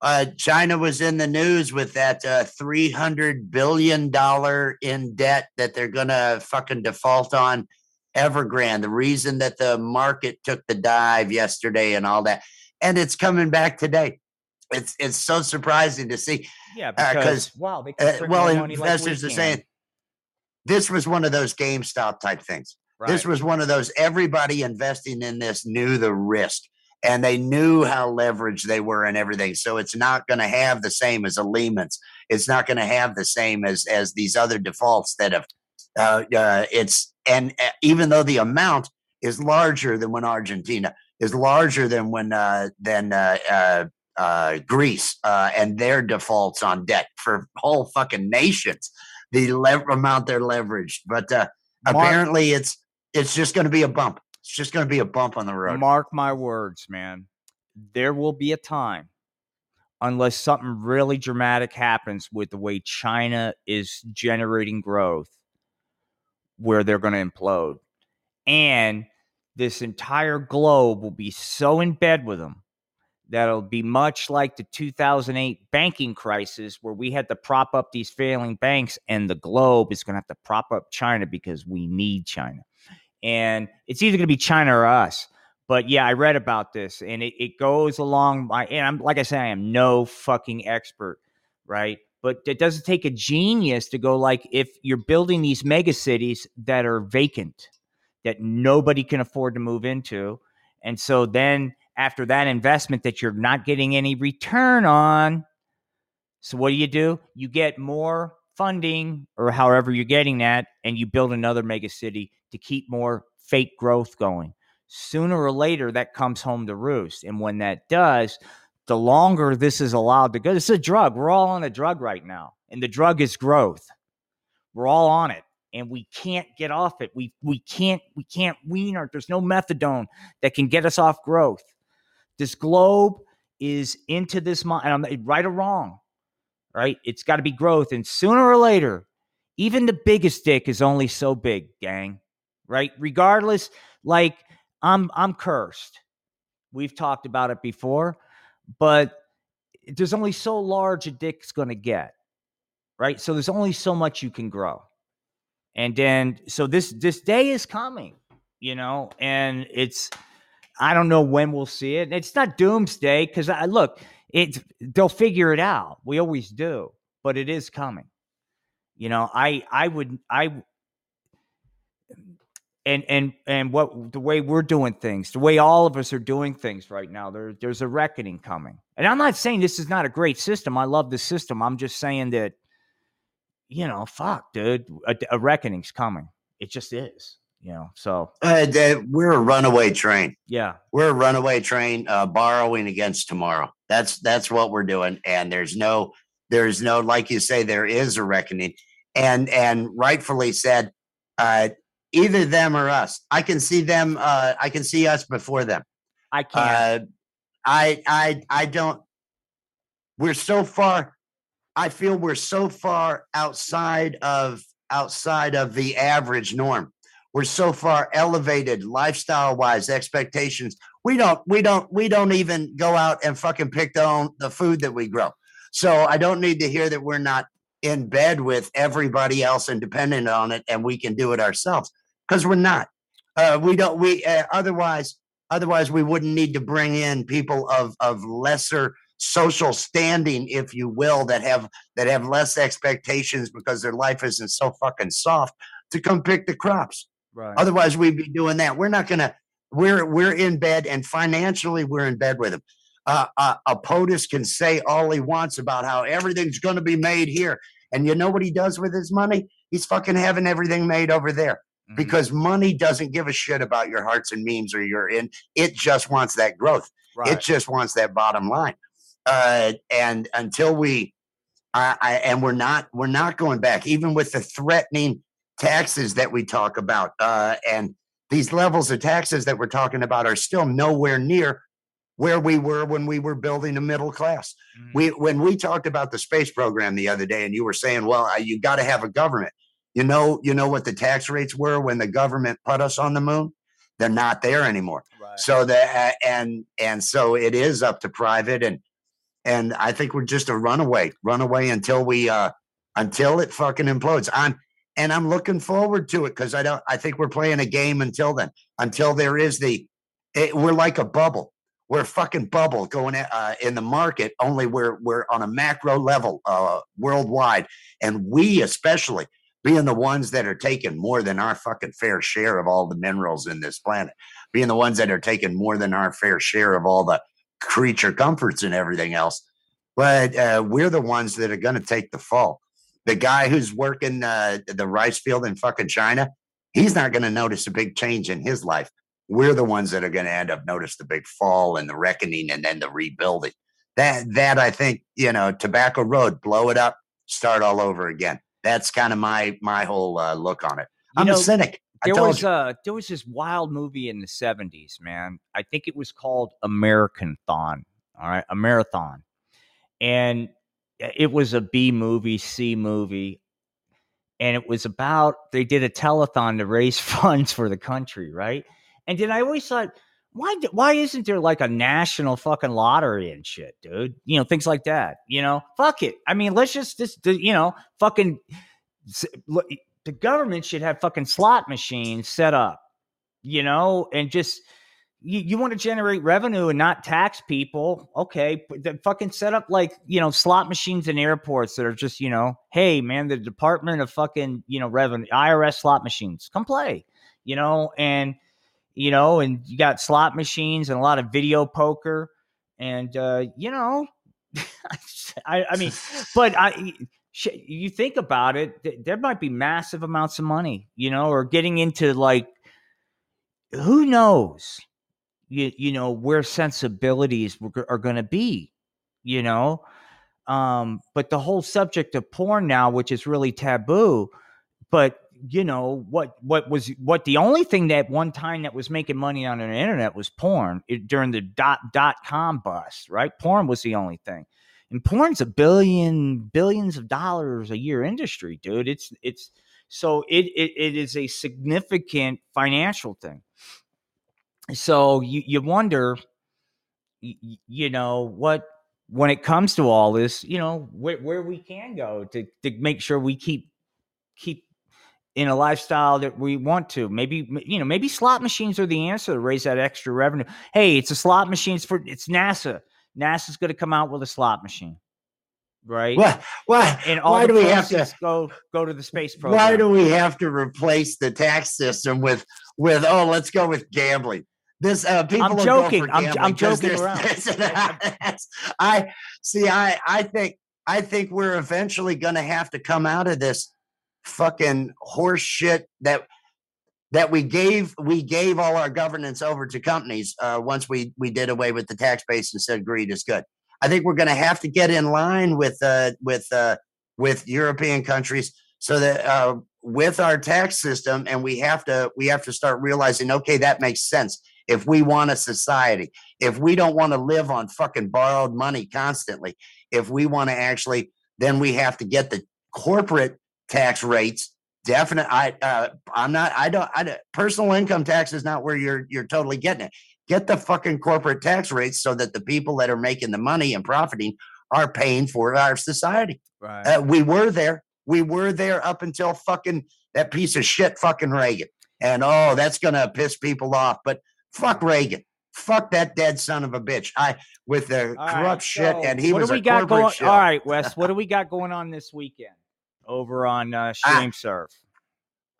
Uh, China was in the news with that uh, three hundred billion dollar in debt that they're gonna fucking default on Evergrande. The reason that the market took the dive yesterday and all that, and it's coming back today. It's it's so surprising to see. Yeah, uh, because uh, wow, uh, well, investors like are saying this was one of those GameStop type things. Right. This was one of those everybody investing in this knew the risk and they knew how leveraged they were and everything. So it's not going to have the same as a Lehman's. It's not going to have the same as as these other defaults that have. Uh, uh, it's and uh, even though the amount is larger than when Argentina is larger than when uh, than uh, uh, uh, Greece uh, and their defaults on debt for whole fucking nations, the le- amount they're leveraged. But uh, apparently, it's it's just going to be a bump. Just going to be a bump on the road. Mark my words, man. There will be a time, unless something really dramatic happens with the way China is generating growth, where they're going to implode. And this entire globe will be so in bed with them that it'll be much like the 2008 banking crisis where we had to prop up these failing banks and the globe is going to have to prop up China because we need China and it's either going to be China or us. But yeah, I read about this, and it, it goes along. My, and I'm like I said, I am no fucking expert, right? But it doesn't take a genius to go like if you're building these mega cities that are vacant, that nobody can afford to move into, and so then after that investment that you're not getting any return on, So what do you do? You get more funding or however you're getting that, and you build another mega city to keep more fake growth going. Sooner or later, that comes home to roost. And when that does, the longer this is allowed to go, it's a drug. We're all on a drug right now, and the drug is growth. We're all on it, and we can't get off it. We we can't we can't wean our. There's no methadone that can get us off growth. This globe is into this mind, right or wrong, right? It's got to be growth, and sooner or later, even the biggest dick is only so big, gang. Right? Regardless, like I'm I'm cursed. We've talked about it before but there's only so large a dick's going to get, right? So there's only so much you can grow. And then so this this day is coming, you know, and it's I don't know when we'll see it. It's not doomsday because I look, it's they'll figure it out. We always do, but it is coming. You know, I I would I and and and what the way we're doing things, the way all of us are doing things right now, there there's a reckoning coming. And I'm not saying this is not a great system. I love the system. I'm just saying that, you know, fuck, dude, a, a reckoning's coming. It just is. You know, so uh, we're a runaway train. Yeah, we're a runaway train, uh, borrowing against tomorrow. That's that's what we're doing. And there's no, there's no, like you say, there is a reckoning, and and rightfully said, uh, either them or us. I can see them. Uh, I can see us before them. I can't. Uh, I I I don't. We're so far. I feel we're so far outside of outside of the average norm. We're so far elevated lifestyle wise, expectations. We don't we don't we don't even go out and fucking pick the own the food that we grow. So I don't need to hear that we're not in bed with everybody else and dependent on it and we can do it ourselves because we're not. Uh, we don't. We uh, otherwise otherwise we wouldn't need to bring in people of of lesser social standing, if you will, that have that have less expectations because their life isn't so fucking soft to come pick the crops. Right. Otherwise, we'd be doing that. We're not gonna. We're we're in bed, and financially, we're in bed with them. Uh, uh, a POTUS can say all he wants about how everything's going to be made here, and you know what he does with his money? He's fucking having everything made over there. Mm-hmm. because money doesn't give a shit about your hearts and memes or your in. It just wants that growth. Right. It just wants that bottom line. Uh, and until we, I, I, and we're not, we're not going back, even with the threatening taxes that we talk about. Uh, and these levels of taxes that we're talking about are still nowhere near where we were when we were building a middle class. Mm-hmm. We when we talked about the space program the other day, and you were saying, "Well, you got to have a government." You know, you know what the tax rates were when the government put us on the moon? They're not there anymore. Right. So that and and so it is up to private and and I think we're just a runaway, runaway until we uh until it fucking implodes. I'm and I'm looking forward to it because I don't I think we're playing a game until then. Until there is the it, we're like a bubble. We're a fucking bubble going uh, in the market. Only we're we're on a macro level, uh, worldwide, and we especially being the ones that are taking more than our fucking fair share of all the minerals in this planet, being the ones that are taking more than our fair share of all the creature comforts and everything else. But uh, we're the ones that are going to take the fall. The guy who's working uh, the rice field in fucking China, he's not going to notice a big change in his life. We're the ones that are going to end up notice the big fall and the reckoning and then the rebuilding. That that I think you know, Tobacco Road, blow it up, start all over again that's kind of my my whole uh, look on it. I'm you know, a cynic. there was uh there was this wild movie in the 70s, man. I think it was called American Thon. All right, a marathon. And Uh, it was a B movie, C movie. And it was about they did a telethon to raise [laughs] funds for the country, right? And then I always thought, why why isn't there like a national fucking lottery and shit, dude? You know, things like that. You know, fuck it. I mean, let's just just you know, fucking the government should have fucking slot machines set up, you know, and just you, you want to generate revenue and not tax people. Okay, then fucking set up like, you know, slot machines in airports that are just, you know, hey man, the Department of fucking, you know, revenue, IRS slot machines, come play, you know, and you know, and you got slot machines and a lot of video poker. And, uh, you know, [laughs] I, I mean, but I you think about it, there might be massive amounts of money, you know, or getting into like, who knows, you, you know, where sensibilities are going to be, you know. Um, but the whole subject of porn now, which is really taboo, but you know what what was what the only thing that one time that was making money on the internet was porn it, during the dot dot com bust right? Porn was the only thing. And porn's a billion billions of dollars a year industry dude. It's it's so it, it it is a significant financial thing so you you wonder you, you know what when it comes to all this you know where, where we can go to to make sure we keep keep in a lifestyle that we want to. Maybe you know, maybe slot machines are the answer to raise that extra revenue. Hey, it's a slot machines for it's NASA. NASA's going to come out with a slot machine, right? Why? Why? And all why do we have to go go to the space program? Why do we have to replace the tax system with with oh, let's go with gambling? This uh, people. I'm joking. I'm, I'm joking around. [laughs] I see. I I think I think we're eventually going to have to come out of this fucking horse shit that that we gave we gave all our governance over to companies uh, once we we did away with the tax base and said greed is good. I think we're going to have to get in line with uh, with uh, with European countries so that uh, with our tax system, and we have to we have to start realizing, okay, that makes sense. If we want a society, if we don't want to live on fucking borrowed money constantly, if we want to actually, then we have to get the corporate tax rates. Definite. I uh, I'm not. I don't. I personal income tax is not where you're you're totally getting it. Get the fucking corporate tax rates so that the people that are making the money and profiting are paying for our society. Right. Uh, we were there. We were there up until fucking that piece of shit, fucking Reagan. And oh, that's gonna piss people off. But fuck Reagan. Fuck that dead son of a bitch. I with the all corrupt right, shit, so and he was do we a got going? Shit. All right, Wes. What do we got [laughs] going on this weekend? over on uh, StreamSurf?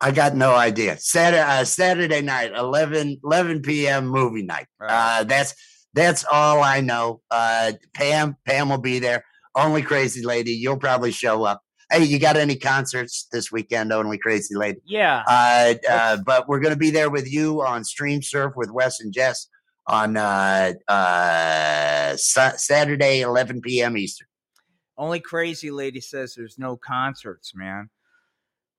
I, I got no idea. Saturday, uh, Saturday night, 11, 11 p.m. movie night. Right. Uh, that's that's all I know. Uh, Pam, Pam will be there. Only crazy lady, you'll probably show up. Hey, you got any concerts this weekend? Only crazy lady. Yeah. Uh, uh, but we're gonna be there with you on Stream Surf with Wes and Jess on uh, uh, Saturday, 11 p.m. Eastern. Only crazy lady says there's no concerts, man.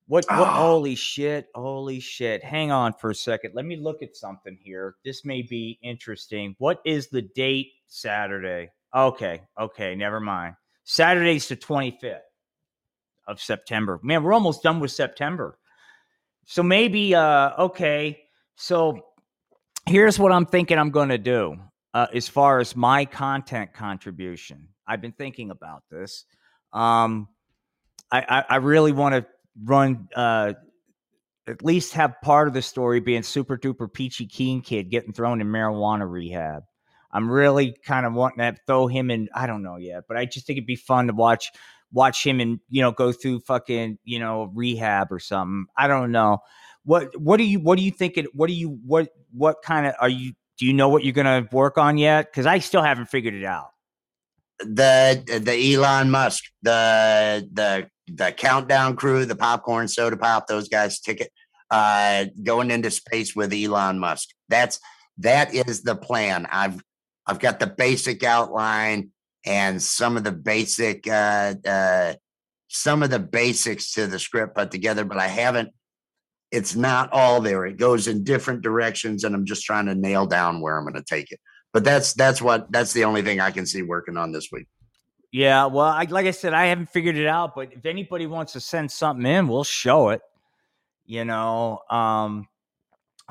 What, what oh. holy shit, holy shit. Hang on for a second. Let me look at something here. This may be interesting. What is the date Saturday? Okay, okay, never mind. Saturday's the 25th of September. Man, we're almost done with September. So maybe uh okay. So here's what I'm thinking I'm going to do uh, as far as my content contribution. I've been thinking about this. Um, I, I, I really want to run, uh, at least have part of the story being super duper peachy keen kid getting thrown in marijuana rehab. I'm really kind of wanting to throw him in. I don't know yet, but I just think it'd be fun to watch watch him and you know go through fucking you know rehab or something. I don't know. What what do you what do you think it what do you what what kind of are you do you know what you're gonna work on yet? Because I still haven't figured it out the the Elon Musk, the the the countdown crew, the popcorn soda pop, those guys ticket uh going into space with Elon Musk. That's that is the plan. I've I've got the basic outline and some of the basic uh uh some of the basics to the script put together, but I haven't it's not all there. It goes in different directions and I'm just trying to nail down where I'm going to take it but that's that's what that's the only thing I can see working on this week. Yeah, well, I, like I said, I haven't figured it out, but if anybody wants to send something in, we'll show it. You know, um,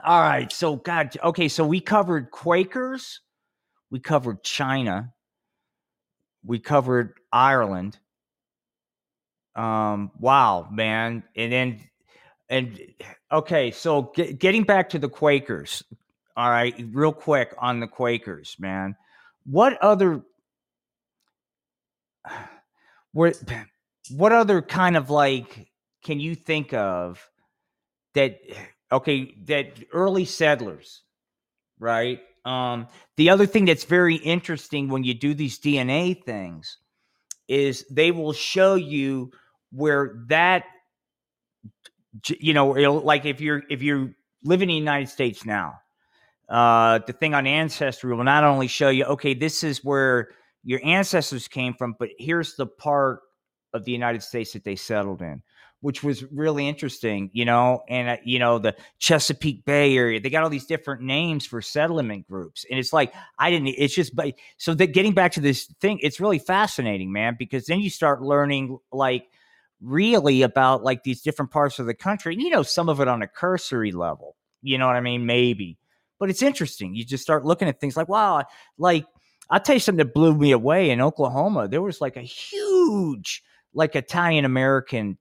all right. So, God, okay. So we covered Quakers, we covered China, we covered Ireland. Um, wow, man, and then and okay. So get, getting back to the Quakers, all right, real quick on the Quakers, man. What other [sighs] what what other kind of like can you think of that okay, that early settlers, right? Um, the other thing that's very interesting when you do these DNA things is they will show you where that you know like if you're if you live in the united states now uh the thing on ancestry will not only show you okay this is where your ancestors came from but here's the part of the united states that they settled in which was really interesting, you know, and uh, you know the Chesapeake Bay area. They got all these different names for settlement groups, and it's like I didn't. It's just, but so that getting back to this thing, it's really fascinating, man, because then you start learning like really about like these different parts of the country, and you know some of it on a cursory level. You know what I mean? Maybe, but it's interesting. You just start looking at things like wow, like I'll tell you something that blew me away in Oklahoma. There was like a huge like Italian American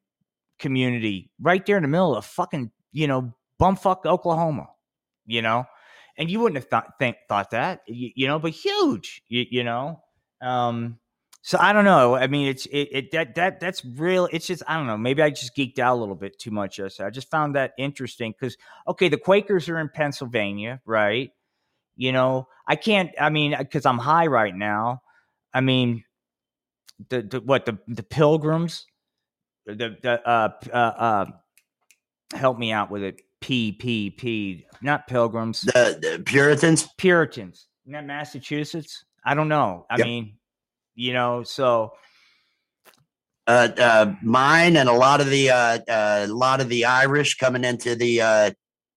community right there in the middle of fucking, you know, bumfuck Oklahoma, you know? And you wouldn't have thought think, thought that, you, you know, but huge, you, you know? Um, so I don't know. I mean, it's it, it that that that's real. It's just I don't know. Maybe I just geeked out a little bit too much. I just found that interesting because okay, the Quakers are in Pennsylvania, right? You know, I can't. I mean, because I'm high right now. I mean, the, the what the the Pilgrims the, the uh, uh, uh, help me out with it. P P P, not Pilgrims. The, the Puritans. Puritans. Isn't that Massachusetts? I don't know. I yep. mean, you know, so. Uh, uh, mine and a lot of the uh, uh, a lot of the Irish coming into the uh,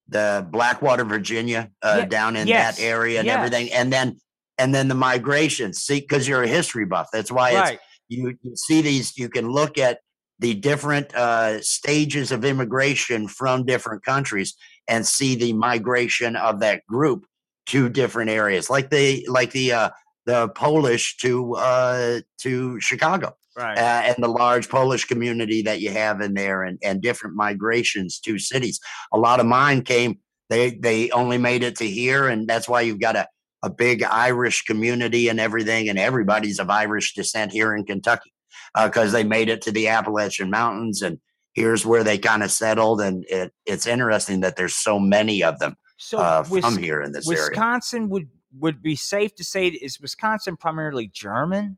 the Blackwater, Virginia, uh, yeah. down in yes. that area and yes. everything, and then and then the migration. See, because you're a history buff, that's why right. it's you, you see these. You can look at the different uh, stages of immigration from different countries and see the migration of that group to different areas, like the like the uh, the Polish to uh, to Chicago, right? Uh, and the large Polish community that you have in there, and and different migrations to cities. A lot of mine came; they they only made it to here, and that's why you've got a a big Irish community and everything, and everybody's of Irish descent here in Kentucky because uh, they made it to the Appalachian Mountains and here's where they kind of settled. And it, it's interesting that there's so many of them so uh, from here in this Wisconsin area. Wisconsin would would be safe to say is Wisconsin primarily German?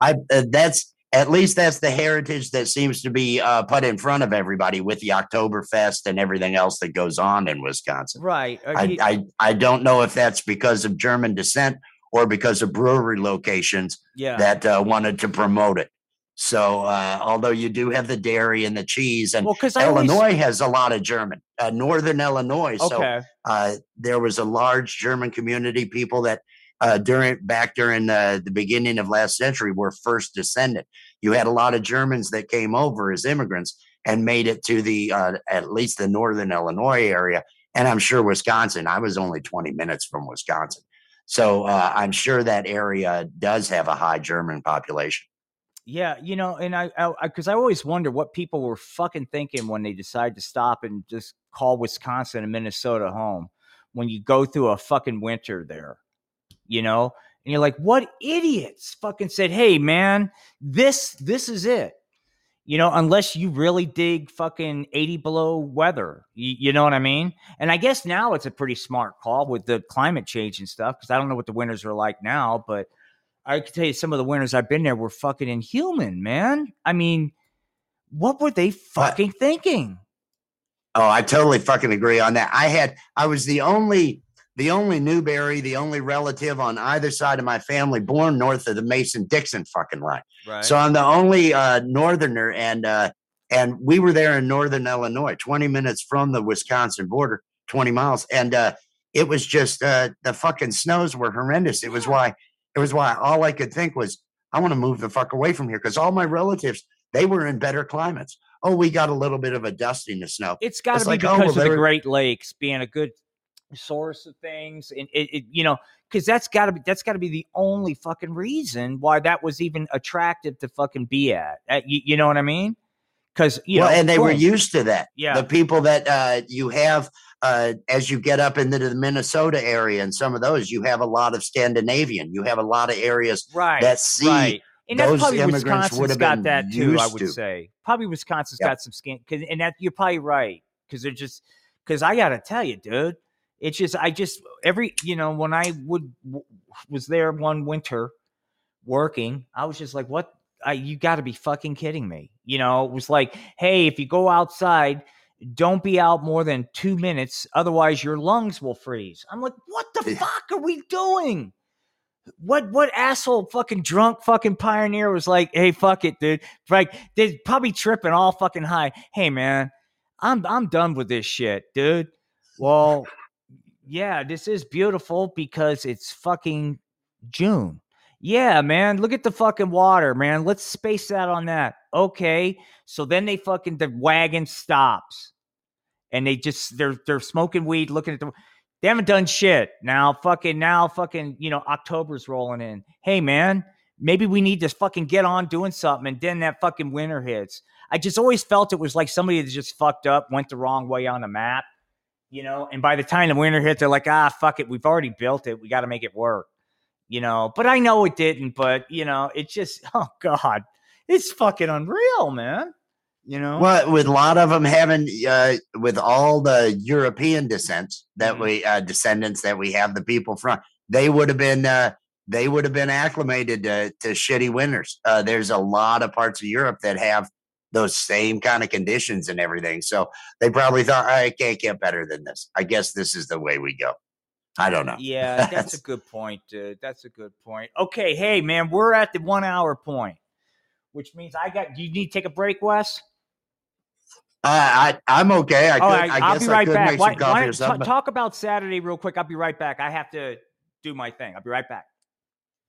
I uh, that's at least that's the heritage that seems to be uh, put in front of everybody with the Oktoberfest and everything else that goes on in Wisconsin. Right. Uh, I, I, I don't know if that's because of German descent or because of brewery locations yeah. that uh, wanted to promote it. So, uh, although you do have the dairy and the cheese, and well, Illinois always... has a lot of German, uh, Northern Illinois. Okay. So, uh, there was a large German community, people that uh, during back during the, the beginning of last century were first descendant. You had a lot of Germans that came over as immigrants and made it to the uh, at least the Northern Illinois area, and I'm sure Wisconsin. I was only 20 minutes from Wisconsin. So uh, I'm sure that area does have a high German population. Yeah, you know, and I, because I, I, I, always wonder what people were fucking thinking when they decide to stop and just call Wisconsin and Minnesota home when you go through a fucking winter there, you know, and you're like, what idiots fucking said, hey man, this this is it you know, unless you really dig fucking 80 below weather. You, you, know what I mean? And I guess now it's a pretty smart call with the climate change and stuff because I don't know what the winters are like now, but I can tell you some of the winters I've been there were fucking inhuman, man. I mean, what were they fucking what? thinking? Oh, I totally fucking agree on that. I had, I was the only the only Newberry, the only relative on either side of my family born north of the Mason Dixon fucking line. Right. So I'm the only uh, northerner, and uh, and we were there in northern Illinois, 20 minutes from the Wisconsin border, 20 miles, and uh, it was just uh, the fucking snows were horrendous. It was why it was why all I could think was I want to move the fuck away from here because all my relatives they were in better climates. Oh, we got a little bit of a dusting of snow. It's got to be like, because oh, well, of the Great Lakes being a good source of things and it, it you know because that's got to be that's got to be the only fucking reason why that was even attractive to fucking be at, at you, you know what i mean because you well, know and they were used to that yeah the people that uh you have uh, as you get up into the Minnesota area and some of those, you have a lot of Scandinavian. You have a lot of areas right, that see right. And that's probably Wisconsin's got that too. I would to. say probably Wisconsin's yep. got some skin, and that you're probably right because they're just because I got to tell you, dude, It's just I just every you know when I would was there one winter working, I was just like, what? I, you got to be fucking kidding me. You know, it was like, hey, if you go outside, don't be out more than two minutes, otherwise your lungs will freeze. I'm like, what the fuck are we doing? What what asshole fucking drunk fucking pioneer was like, hey, fuck it, dude. Like they're probably tripping all fucking high. Hey man, I'm I'm done with this shit, dude. Well, yeah, this is beautiful because it's fucking June. Yeah, man, look at the fucking water, man. Let's space that on that. Okay. So then they fucking the wagon stops. And they just they're they're smoking weed, looking at the they haven't done shit. Now fucking now fucking, you know, October's rolling in. Hey man, maybe we need to fucking get on doing something and then that fucking winter hits. I just always felt it was like somebody that just fucked up, went the wrong way on the map, you know, and by the time the winter hits, they're like, ah, fuck it, we've already built it. We got to make it work you know, but I know it didn't, but you know, it's just, [laughs] oh God, it's fucking unreal, man. You know, well, with a lot of them having, uh, with all the European descents that mm-hmm. we, uh, descendants that we have, the people from, they would have been, uh, they would have been acclimated to, to shitty winters. Uh, there's a lot of parts of Europe that have those same kind of conditions and everything. So they probably thought, I can't get better than this. I guess this is the way we go. I don't know. Yeah, that's a [laughs] good point, dude. That's a good point. Okay, hey man, we're at the one hour point, which means I got. Do you need to take a break, Wes? Uh, I I'm okay. I, could, right, I will be right back. Why, why, t- talk about Saturday real quick. I'll be right back. I have to do my thing. I'll be right back.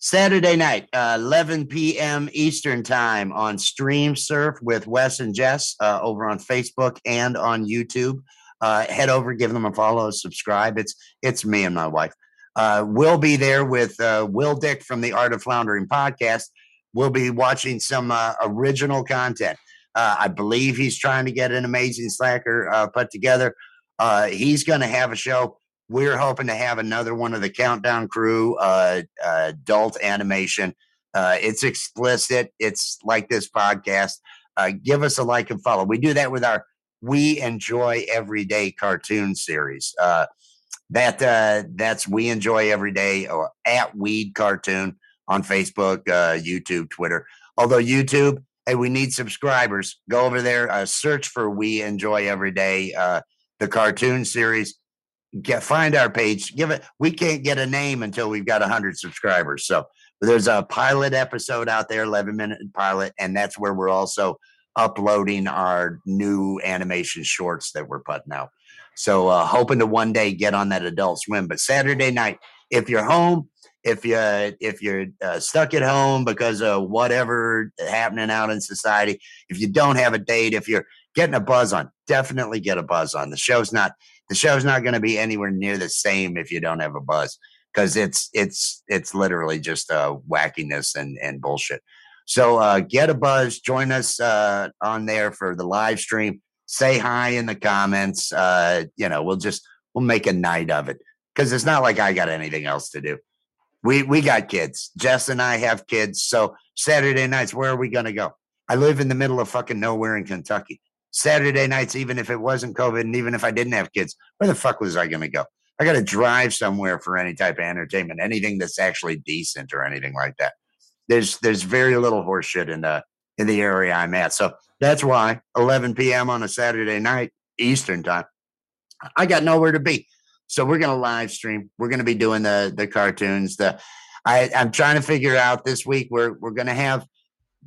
Saturday night, uh, 11 p.m. Eastern time on Stream Surf with Wes and Jess uh, over on Facebook and on YouTube uh, head over, give them a follow, subscribe. It's it's me and my wife. Uh, we'll be there with uh, Will Dick from the Art of Floundering podcast. We'll be watching some uh, original content. I believe he's trying to get an amazing slacker put together. He's going to have a show. We're hoping to have another one of the Countdown Crew uh, uh, adult animation. Uh, it's explicit. It's like this podcast. Uh, give us a like and follow. We do that with our we enjoy everyday cartoon series. Uh, that uh, that's we enjoy every day or at weed cartoon on Facebook, YouTube, Twitter. Although YouTube, hey, we need subscribers. Go over there, search for we enjoy every day uh, the cartoon series. Get find our page. Give it. We can't get a name until we've got hundred subscribers. So there's a pilot episode out there, eleven minute pilot, and that's where we're also uploading our new animation shorts that we're putting out. So uh, hoping to one day get on that Adult Swim. But Saturday night, if you're home, if you if you're uh, stuck at home because of whatever happening out in society, if you don't have a date, if you're getting a buzz on, definitely get a buzz on. The show's not the show's not going to be anywhere near the same if you don't have a buzz because it's it's it's literally just uh, wackiness and and bullshit. So uh, get a buzz, join us uh, on there for the live stream. Say hi in the comments. Uh, you know, we'll just we'll make a night of it because it's not like I got anything else to do. We we got kids. Jess and I have kids. So Saturday nights, where are we gonna go? I live in the middle of fucking nowhere in Kentucky. Saturday nights, even if it wasn't COVID, and even if I didn't have kids, where the fuck was I gonna go? I got to drive somewhere for any type of entertainment, anything that's actually decent or anything like that there's there's very little horseshit in the in the area I'm at. So that's why 11 p.m. on a Saturday night Eastern time, I got nowhere to be. So we're gonna live stream. We're gonna be doing the the cartoons. The I, I'm trying to figure out this week. We're we're gonna have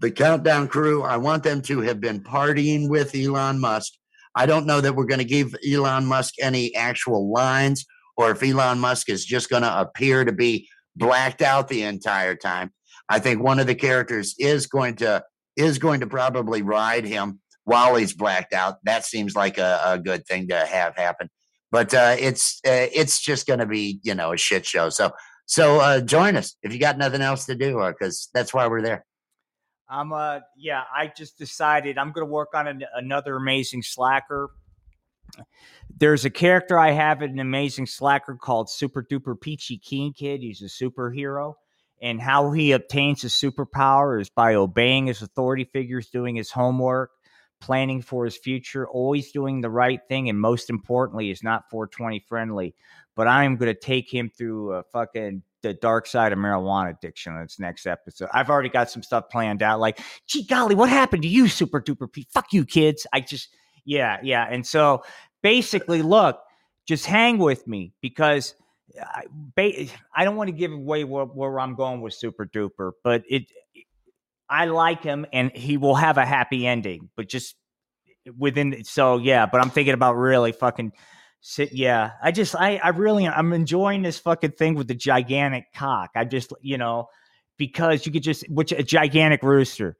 the countdown crew. I want them to have been partying with Elon Musk. I don't know that we're going to give Elon Musk any actual lines or if Elon Musk is just going to appear to be blacked out the entire time. I think one of the characters is going to is going to probably ride him while he's blacked out. That seems like a, a good thing to have happen. But uh, it's uh, it's just going to be you know a shit show. So so uh, join us if you got nothing else to do because uh, that's why we're there. I'm uh yeah I just decided I'm going to work on an, another amazing slacker. There's a character I have in an amazing slacker called Super Duper Peachy Keen Kid. He's a superhero and how he obtains his superpower is by obeying his authority figures, doing his homework, planning for his future, always doing the right thing, and most importantly, is not 420 friendly. But I am going to take him through a fucking the dark side of marijuana addiction on its next episode. I've already got some stuff planned out. Like, gee golly, what happened to you, Super Duper P? Fuck you, kids. I just, yeah, yeah. And so basically, look, just hang with me because uh, I, I don't want to give away where, where I'm going with Super Duper, but it, I like him and he will have a happy ending, but just within, so yeah, but I'm thinking about really fucking sit. Yeah. I just, I, I really, I'm enjoying this fucking thing with the gigantic cock. I just, you know, because you could just, which a gigantic rooster,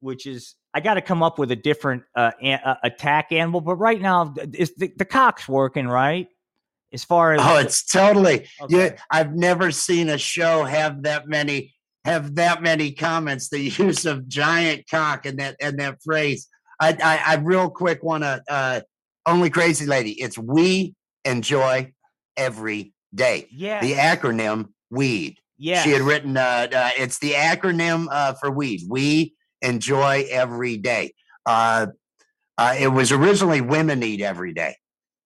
which is, I got to come up with a different uh, a, attack animal, but right now is the, the cock's working, right? as far as oh it's totally okay. yeah i've never seen a show have that many have that many comments the [laughs] use of giant cock and that and that phrase i i, I real quick want to uh only crazy lady. It's we enjoy every day. Yeah the acronym weed. Yeah she had written uh, uh it's the acronym uh for weed. We enjoy every day. Uh, uh it was originally women eat every day.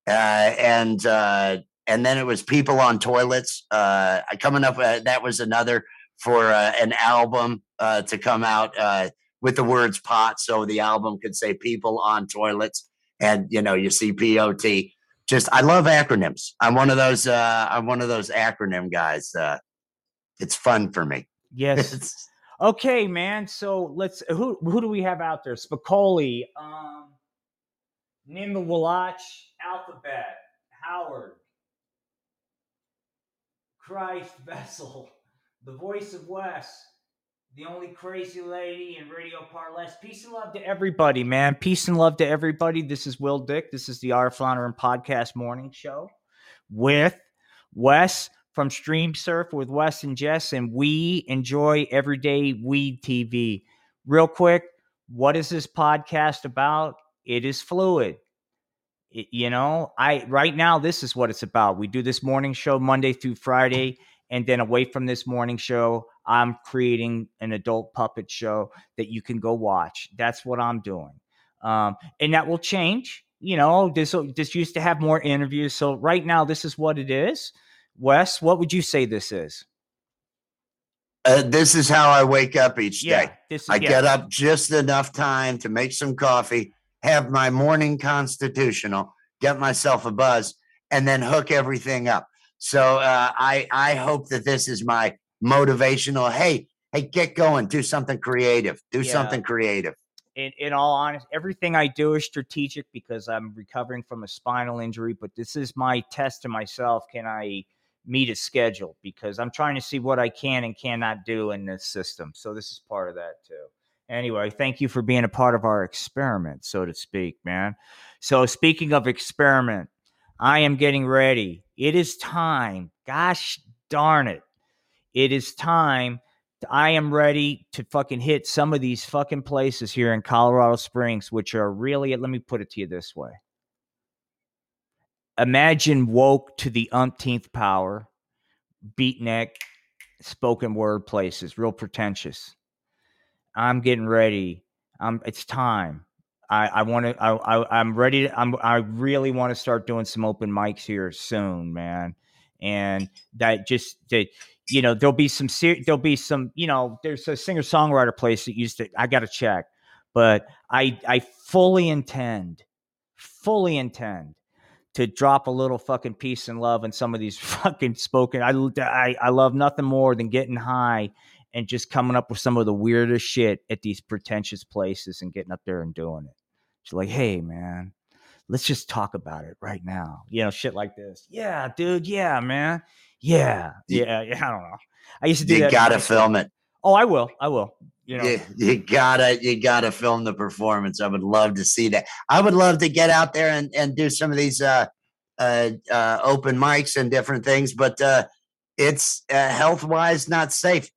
Uh, and uh, and then it was people on toilets. Uh, coming up, uh, that was another for uh, an album uh, to come out with the words "pot," so the album could say "people on toilets," and you know you see POT. Just I love acronyms. I'm one of those. Uh, I'm one of those acronym guys. Uh, it's fun for me. Yes. [laughs] okay, man. So let's who who do we have out there? Spicoli, um, Nimba Walach, Alphabet, Howard, Christ [laughs] Vessel, the voice of Wes, the only crazy lady in Radio Parless. Peace and love to everybody, man. Peace and love to everybody. This is Will Dick. This is the Art Flounder Podcast Morning Show with Wes from Stream Surf with Wes and Jess, and we enjoy everyday weed TV. Real quick, what is this podcast about? It is fluid you know i right now this is what it's about we do this morning show monday through friday and then away from this morning show i'm creating an adult puppet show that you can go watch. That's what i'm doing. Um, and that will change you know this this used to have more interviews. So right now this is what it is. Wes what would you say this is? Uh, this is how i wake up each yeah, day is, i yeah. get up just enough time to make some coffee have my morning constitutional, get myself a buzz, and then hook everything up. So uh, I I hope that this is my motivational. Hey, hey, get going, do something creative, do yeah. something creative. In, in all honesty, everything I do is strategic because I'm recovering from a spinal injury. But this is my test to myself: can I meet a schedule? Because I'm trying to see what I can and cannot do in this system. So this is part of that too anyway, thank you for being a part of our experiment, so to speak, man. So, speaking of experiment, I am getting ready. It is time. Gosh darn it. It is time. I am ready to fucking hit some of these fucking places here in Colorado Springs, which are really, let me put it to you this way. Imagine woke to the umpteenth power, beatnik, spoken word places, real pretentious I'm getting ready. Um, it's time. I, I want to. I, I I'm ready. To, I'm. I really want to start doing some open mics here soon, man. And that just that you know there'll be some ser- there'll be some you know there's a singer songwriter place that used to I got to check, but I I fully intend, fully intend to drop a little fucking peace and love in some of these [laughs] fucking spoken. I I I love nothing more than getting high and just coming up with some of the weirdest shit at these pretentious places and getting up there and doing it. She's like, hey, man, let's just talk about it right now. You know, shit like this. Yeah, dude. Yeah, man. Yeah. Yeah. Yeah. I don't know. I used to do you that. You gotta film it. Oh, I will. I will. You know, you, you, gotta you gotta film the performance. I would love to see that. I would love to get out there and, and do some of these uh, uh, uh, open mics and different things, but uh, it's uh, health wise not safe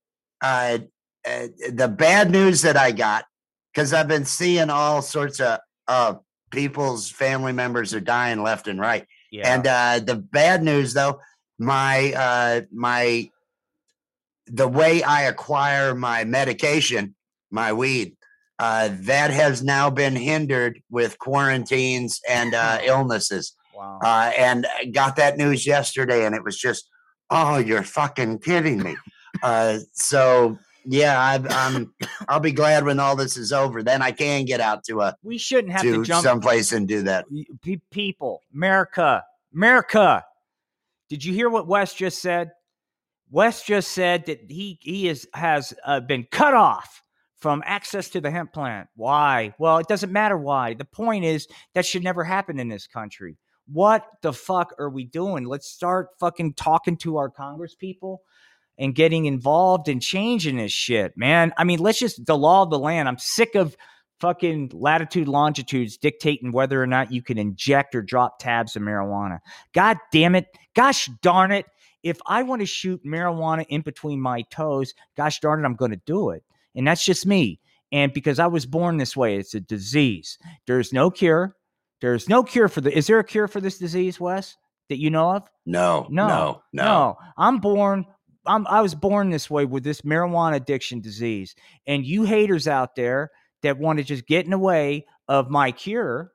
uh, uh, the bad news that I got, because I've been seeing all sorts of uh, people's family members are dying left and right. Yeah. And uh, the bad news, though, my uh, my the way I acquire my medication, my weed, uh, that has now been hindered with quarantines and uh, [laughs] illnesses. Wow. Uh, and got that news yesterday, and it was just, oh, you're fucking kidding me. [laughs] Uh, so yeah, I, am I'll be glad when all this is over. Then I can get out to a. We shouldn't have to, to jump someplace and do that. People, America, America. Did you hear what Wes just said? Wes just said that he he is has uh, been cut off from access to the hemp plant. Why? Well, it doesn't matter why. The point is that should never happen in this country. What the fuck are we doing? Let's start fucking talking to our Congress people and getting involved and changing this shit, man. I mean, let's just the law of the land. I'm sick of fucking latitude longitudes dictating whether or not you can inject or drop tabs of marijuana. God damn it. Gosh darn it. If I want to shoot marijuana in between my toes, gosh darn it, I'm going to do it. And that's just me. And because I was born this way, it's a disease. There's no cure. There's no cure for the. Is there a cure for this disease, Wes, that you know of? No, no, no, no. no. I'm born I'm, I was born this way with this marijuana addiction disease. And you haters out there that want to just get in the way of my cure,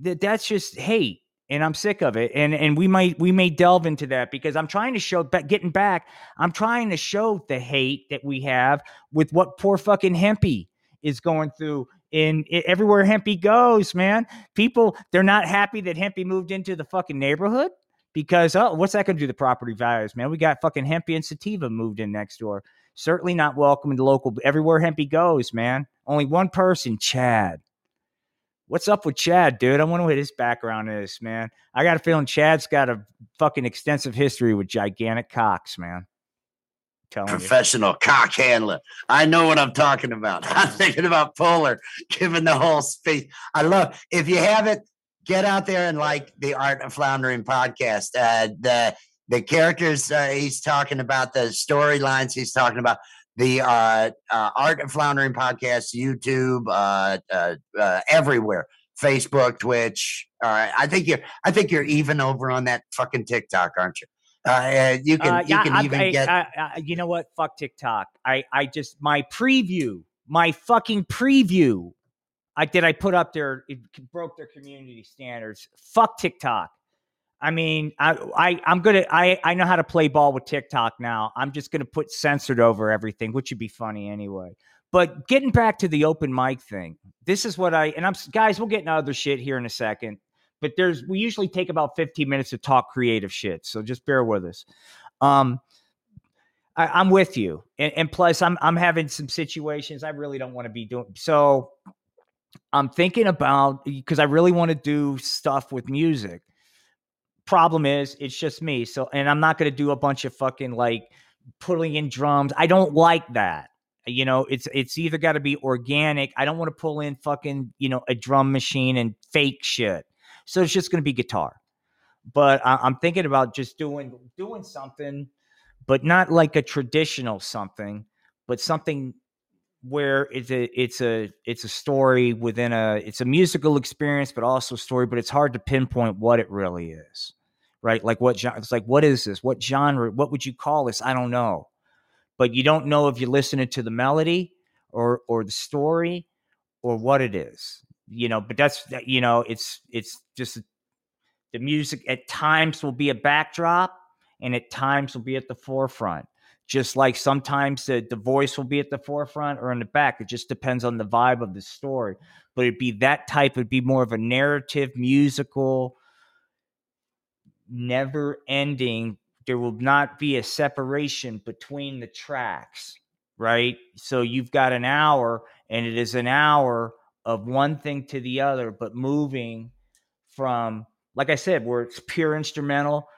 that that's just hate. And I'm sick of it. And and we might we may delve into that because I'm trying to show but getting back, I'm trying to show the hate that we have with what poor fucking Hempy is going through in, in everywhere Hempy goes, man. People, they're not happy that Hempy moved into the fucking neighborhood because oh, what's that going to do the property values, man? We got fucking Hempy and Sativa moved in next door. Certainly not welcome the local. Everywhere Hempy goes, man. Only one person, Chad. What's up with Chad, dude? I wonder what his background is, man. I got a feeling Chad's got a fucking extensive history with gigantic cocks, man. Professional you. cock handler. I know what I'm talking about. [laughs] I'm thinking about Polar giving the whole space. I love if you haven't get out there and like the Art of Floundering podcast. Uh, the the characters uh, he's talking about, the storylines he's talking about, the uh, uh, Art of Floundering podcast, YouTube, uh, uh, uh, everywhere, Facebook, Twitch. Uh, I think you're, I think you're even over on that fucking TikTok, aren't you? Uh, you can, yeah, you can I, even I, get. I, you know what? Fuck TikTok. I, I just my preview, my fucking preview I did I put up there it broke their community standards. Fuck TikTok. I mean, I, I I'm gonna I I know how to play ball with TikTok now. I'm just gonna put censored over everything, which would be funny anyway. But getting back to the open mic thing, this is what I and I'm guys. We'll get into other shit here in a second, but there's we usually take about 15 minutes to talk creative shit, so just bear with us. Um, I, am with you, and, and plus I'm I'm having some situations I really don't want to be doing. So I'm thinking about because I really want to do stuff with music. Problem is, it's just me. So, and I'm not going to do a bunch of fucking like pulling in drums. I don't like that. You know, it's it's either got to be organic. I don't want to pull in fucking you know a drum machine and fake shit. So it's just going to be guitar. But I, I'm thinking about just doing doing something, but not like a traditional something, but something where it's a it's a it's a story within a it's a musical experience but also a story but it's hard to pinpoint what it really is right? Like what genre it's like what is this? What genre what would you call this? I don't know. But you don't know if you're listening to the melody or or the story or what it is you know? But that's you know it's it's just the music at times will be a backdrop and at times will be at the forefront just like sometimes the, the voice will be at the forefront or in the back. It just depends on the vibe of the story. But it'd be that type, it'd be more of a narrative, musical, never ending. There will not be a separation between the tracks, right? So you've got an hour, and it is an hour of one thing to the other, but moving from, like I said, where it's pure instrumental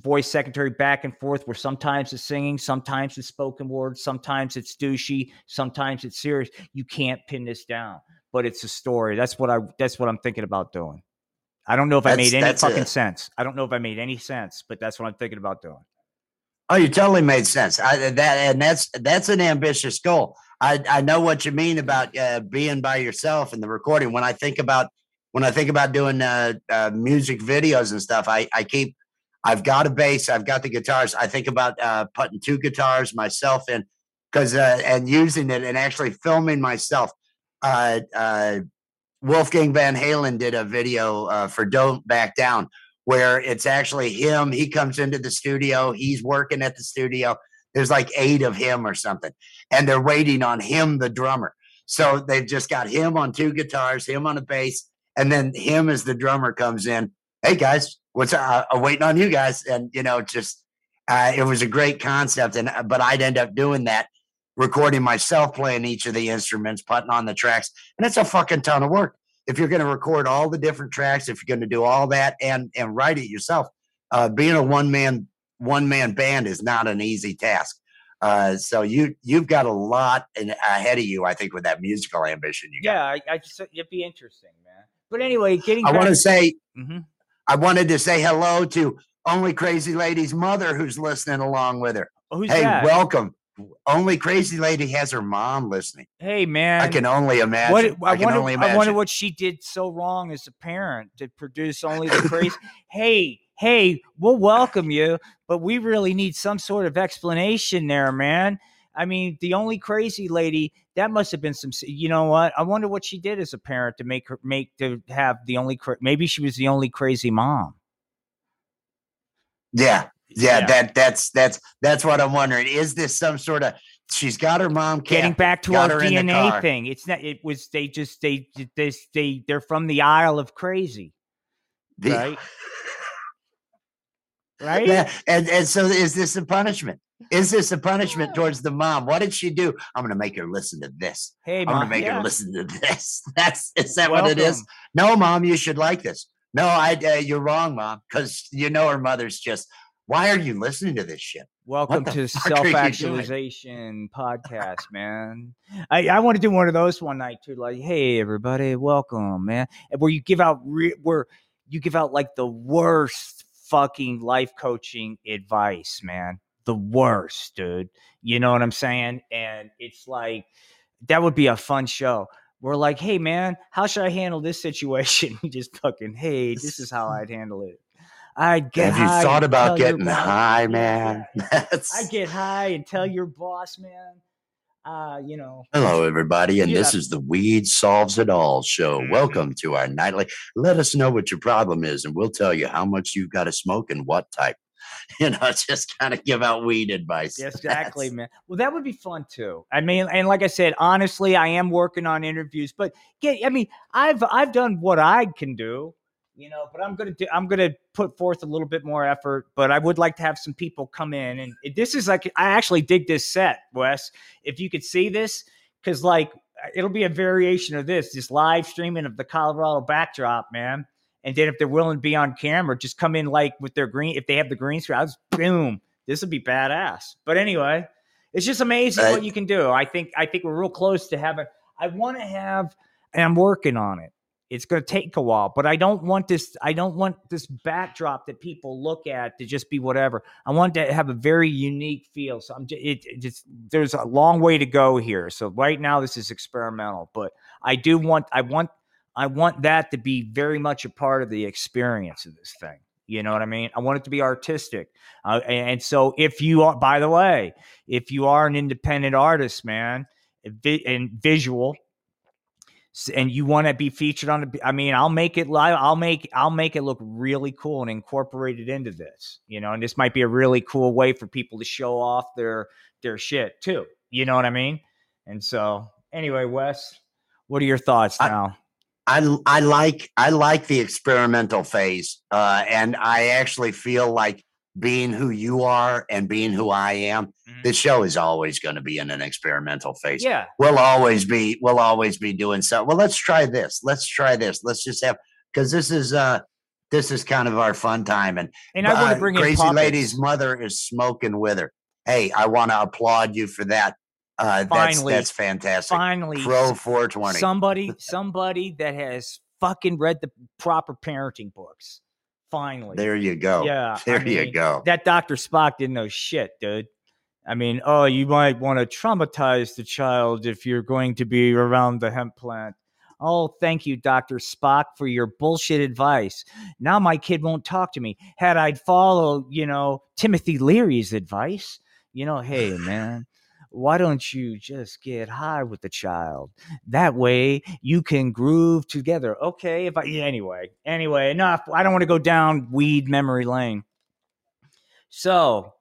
voice secretary back and forth where sometimes it's singing, sometimes it's spoken word, sometimes it's douchey, sometimes it's serious. You can't pin this down, but it's a story. That's what I that's what I'm thinking about doing. I don't know if that's, I made any fucking a, sense. I don't know if I made any sense, but that's what I'm thinking about doing. Oh, you totally made sense. I, that and that's that's an ambitious goal. I I know what you mean about uh, being by yourself and the recording. When I think about when I think about doing uh, uh, music videos and stuff, I I keep I've got a bass. I've got the guitars. I think about uh, putting two guitars myself in because uh, and using it and actually filming myself. uh, uh, Wolfgang Van Halen did a video uh, for "Don't Back Down," where it's actually him. He comes into the studio. He's working at the studio. There's like eight of him or something, and they're waiting on him, the drummer. So they've just got him on two guitars, him on a bass, and then him as the drummer comes in. Hey guys, what's uh, waiting on you guys, and you know, just uh, it was a great concept, and but I'd end up doing that, recording myself playing each of the instruments, putting on the tracks, and it's a fucking ton of work. If you're going to record all the different tracks, if you're going to do all that and and write it yourself, uh, being a one man one man band is not an easy task. Uh, so you you've got a lot in, ahead of you, I think, with that musical ambition. You yeah, I, I, just it'd be interesting, man. But anyway, getting I want to say, mm-hmm. I wanted to say hello to Only Crazy Lady's mother, who's listening along with her. Oh, hey, that? welcome. Only Crazy Lady has her mom listening. Hey, man, I can only imagine. What, I, I, can wonder, only imagine. I wonder what she did so wrong as a parent to produce only the [laughs] crazy. hey, hey, we'll welcome you, but we really need some sort of explanation there, man. I mean, the only crazy lady that must have been some. You know what? I wonder what she did as a parent to make her make to have the only. Maybe she was the only crazy mom. Yeah, yeah, yeah. That that's that's that's what I'm wondering. Is this some sort of? She's got her mom. Getting back to our DNA thing. It's not. It was. They just. They. They. They. They're from the Isle of Crazy. The, right. Right. Yeah. And and so is this a punishment? Is this a punishment towards the mom? What did she do? I'm going to make her listen to this. Hey, I'm going to make yeah. her listen to this. [laughs] That's is that Welcome. what it is? No, mom, you should like this. No, I. Uh, you're wrong, mom, because you know her mother's just. Why are you listening to this shit? Welcome to Self Actualization Podcast, man. I, I want to do one of those one night too. Like, hey everybody, welcome, man. Where you give out re- where you give out like the worst fucking life coaching advice, man the worst, dude. You know what I'm saying? And it's like that would be a fun show. We're like, hey man, how should I handle this situation? [laughs] We just fucking, hey, this is how I'd handle it. I get. Have you thought about getting high, [laughs] man? [laughs] I get high and tell your boss, man. Uh, you know. Hello, everybody, and this is the Weed Solves It All show. Mm-hmm. Welcome to our nightly. Let us know what your problem is, and we'll tell you how much you've got to smoke and what type. [laughs] you know, just kind of give out weed advice. [laughs] exactly, man. Well, that would be fun too. I mean, and like I said, honestly, I am working on interviews, but get, I mean, I've I've done what I can do, you know, but I'm gonna do, I'm gonna put forth a little bit more effort. But I would like to have some people come in, and this is like I actually dig this set, Wes. If you could see this, because like it'll be a variation of this, this live streaming of the Colorado backdrop, man and then if they're willing to be on camera, just come in like with their green. If they have the green screen, I was boom. This would be badass. But anyway, it's just amazing what you can do. I think I think we're real close to having. I want to have, and I'm working on it. It's going to take a while, but I don't want this. I don't want this backdrop that people look at to just be whatever. I want to have a very unique feel. So I'm just, it, it just there's a long way to go here. So right now this is experimental, but I do want I want I want that to be very much a part of the experience of this thing. You know what I mean? I want it to be artistic. Uh, and so, if you are, by the way, if you are an independent artist, man, and visual, and you want to be featured on the, I mean, I'll make it live. I'll make, I'll make it look really cool and incorporate it into this. You know, and this might be a really cool way for people to show off their their shit too. You know what I mean? And so, anyway, Wes, what are your thoughts now? I I like I like the experimental phase, uh, and I actually feel like being who you are and being who I am. This show is always going to be in an experimental phase. Yeah, we'll always be we'll always be doing so. Well, let's try this. Let's try this. Let's just have because this is uh this is kind of our fun time and and I want to uh, bring crazy lady's mother is smoking with her. Hey, I want to applaud you for that. Uh, finally, that's, that's fantastic. Finally, Pro 420. Somebody, [laughs] somebody that has fucking read the proper parenting books. Finally, there you go. Yeah, there I mean, you go. That Doctor Spock didn't know shit, dude. I mean, oh, you might want to traumatize the child if you're going to be around the hemp plant. Oh, thank you, Dr. Spock, for your bullshit advice. Now my kid won't talk to me. Had I followed, you know, Timothy Leary's advice, you know, hey, man, why don't you just get high with the child? That way you can groove together. Okay, if I anyway, anyway, enough. I don't want to go down weed memory lane. So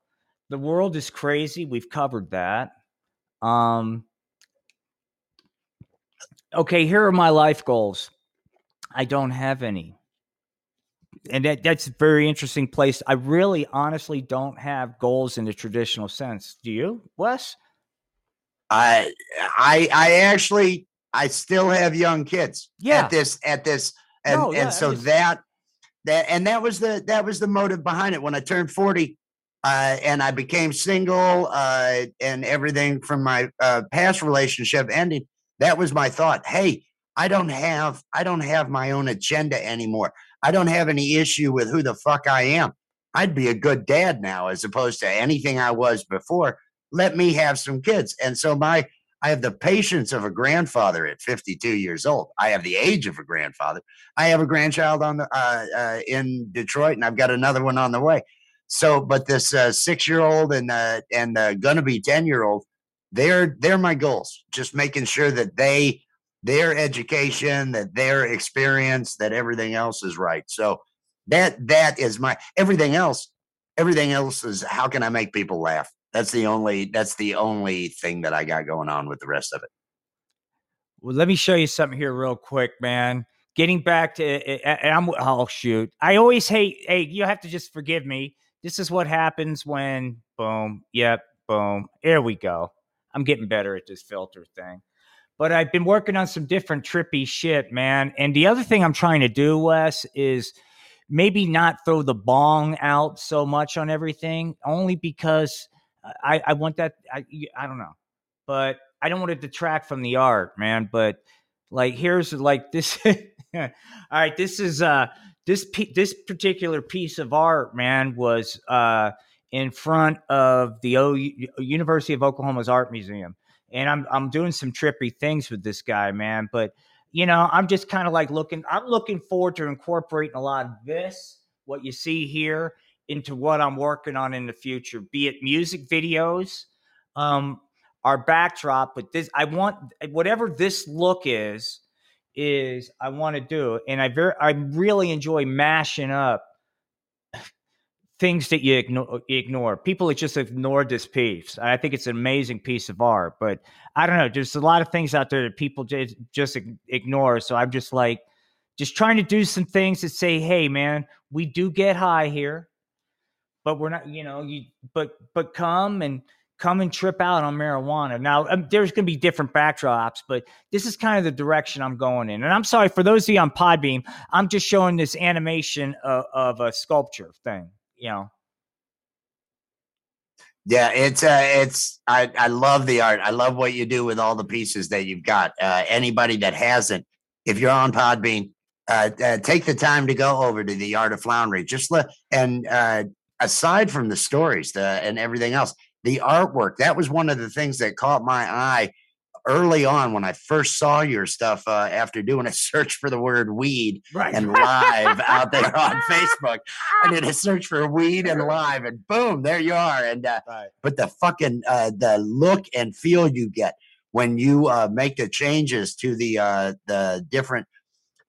the world is crazy. We've covered that. Um okay, here are my life goals. I don't have any. And that, that's a very interesting place. I really honestly don't have goals in the traditional sense. Do you, Wes? I I I actually I still have young kids. Yeah. At this at this and no, yeah, and so that that and that was the that was the motive behind it when I turned 40 uh, and I became single uh, and everything from my uh, past relationship ending that was my thought hey I don't have I don't have my own agenda anymore I don't have any issue with who the fuck I am I'd be a good dad now as opposed to anything I was before let me have some kids. And so my I have the patience of a grandfather at 52 years old. I have the age of a grandfather. I have a grandchild on the uh, uh, in Detroit, and I've got another one on the way. So, but this uh, six year old and uh, and uh, gonna be 10 year old, they're they're my goals. Just making sure that they their education, that their experience, that everything else is right. So that that is my everything else. Everything else is how can I make people laugh? That's the only that's the only thing that I got going on with the rest of it. Well, let me show you something here real quick, man. Getting back to and I'm oh shoot. I always hate hey, you have to just forgive me. This is what happens when boom, yep, boom. Here we go. I'm getting better at this filter thing. But I've been working on some different trippy shit, man. And the other thing I'm trying to do, Wes, is maybe not throw the bong out so much on everything, only because I, I want that. I, I don't know, but I don't want to detract from the art, man. But like, here's like this. [laughs] all right, this is uh this this particular piece of art, man, was uh in front of the o- University of Oklahoma's art museum, and I'm I'm doing some trippy things with this guy, man. But you know, I'm just kind of like looking. I'm looking forward to incorporating a lot of this, what you see here, into what I'm working on in the future, be it music videos, um, our backdrop. But this, I want whatever this look is, is I want to do, and I very, I really enjoy mashing up [laughs] things that you ignore, ignore. People that just ignore this piece. I think it's an amazing piece of art, but I don't know. There's a lot of things out there that people just, just ignore. So I'm just like, just trying to do some things that say, hey, man, we do get high here but we're not, you know, you but but come and come and trip out on marijuana. Now, um, there's going to be different backdrops, but this is kind of the direction I'm going in. And I'm sorry for those of you on Podbean, I'm just showing this animation of, of a sculpture thing, you know. Yeah, it's uh, it's I I love the art. I love what you do with all the pieces that you've got. Uh, anybody that hasn't, if you're on Podbean, uh, uh, take the time to go over to the Art of Floundering. Just let and uh, aside from the stories the, and everything else, the artwork, that was one of the things that caught my eye early on when I first saw your stuff uh, after doing a search for the word weed right. and live out there [laughs] on Facebook. I did a search for weed and live, and boom, there you are. And uh, right. but the fucking uh, the look and feel you get when you uh, make the changes to the uh, the different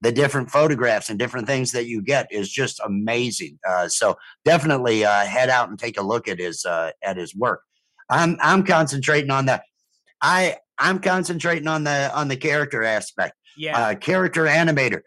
the different photographs and different things that you get is just amazing. Uh, so definitely uh, head out and take a look at his uh, at his work. I'm I'm concentrating on the I I'm concentrating on the on the character aspect. Yeah, uh, character animator,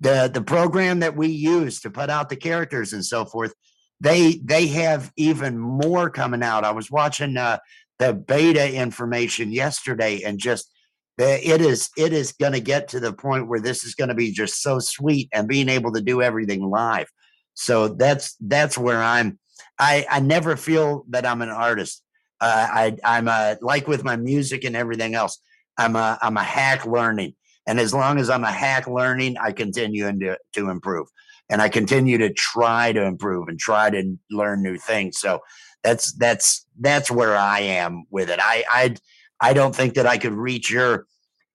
the the program that we use to put out the characters and so forth. They they have even more coming out. I was watching uh, the beta information yesterday and just it is it is going to get to the point where this is going to be just so sweet and being able to do everything live. So that's that's where i'm i i never feel that i'm an artist. Uh, i i'm a like with my music and everything else i'm a i'm a hack learning. And as long as i'm a hack learning i continue to, to improve. And i continue to try to improve and try to learn new things. So that's that's that's where i am with it. I i I don't think that I could reach your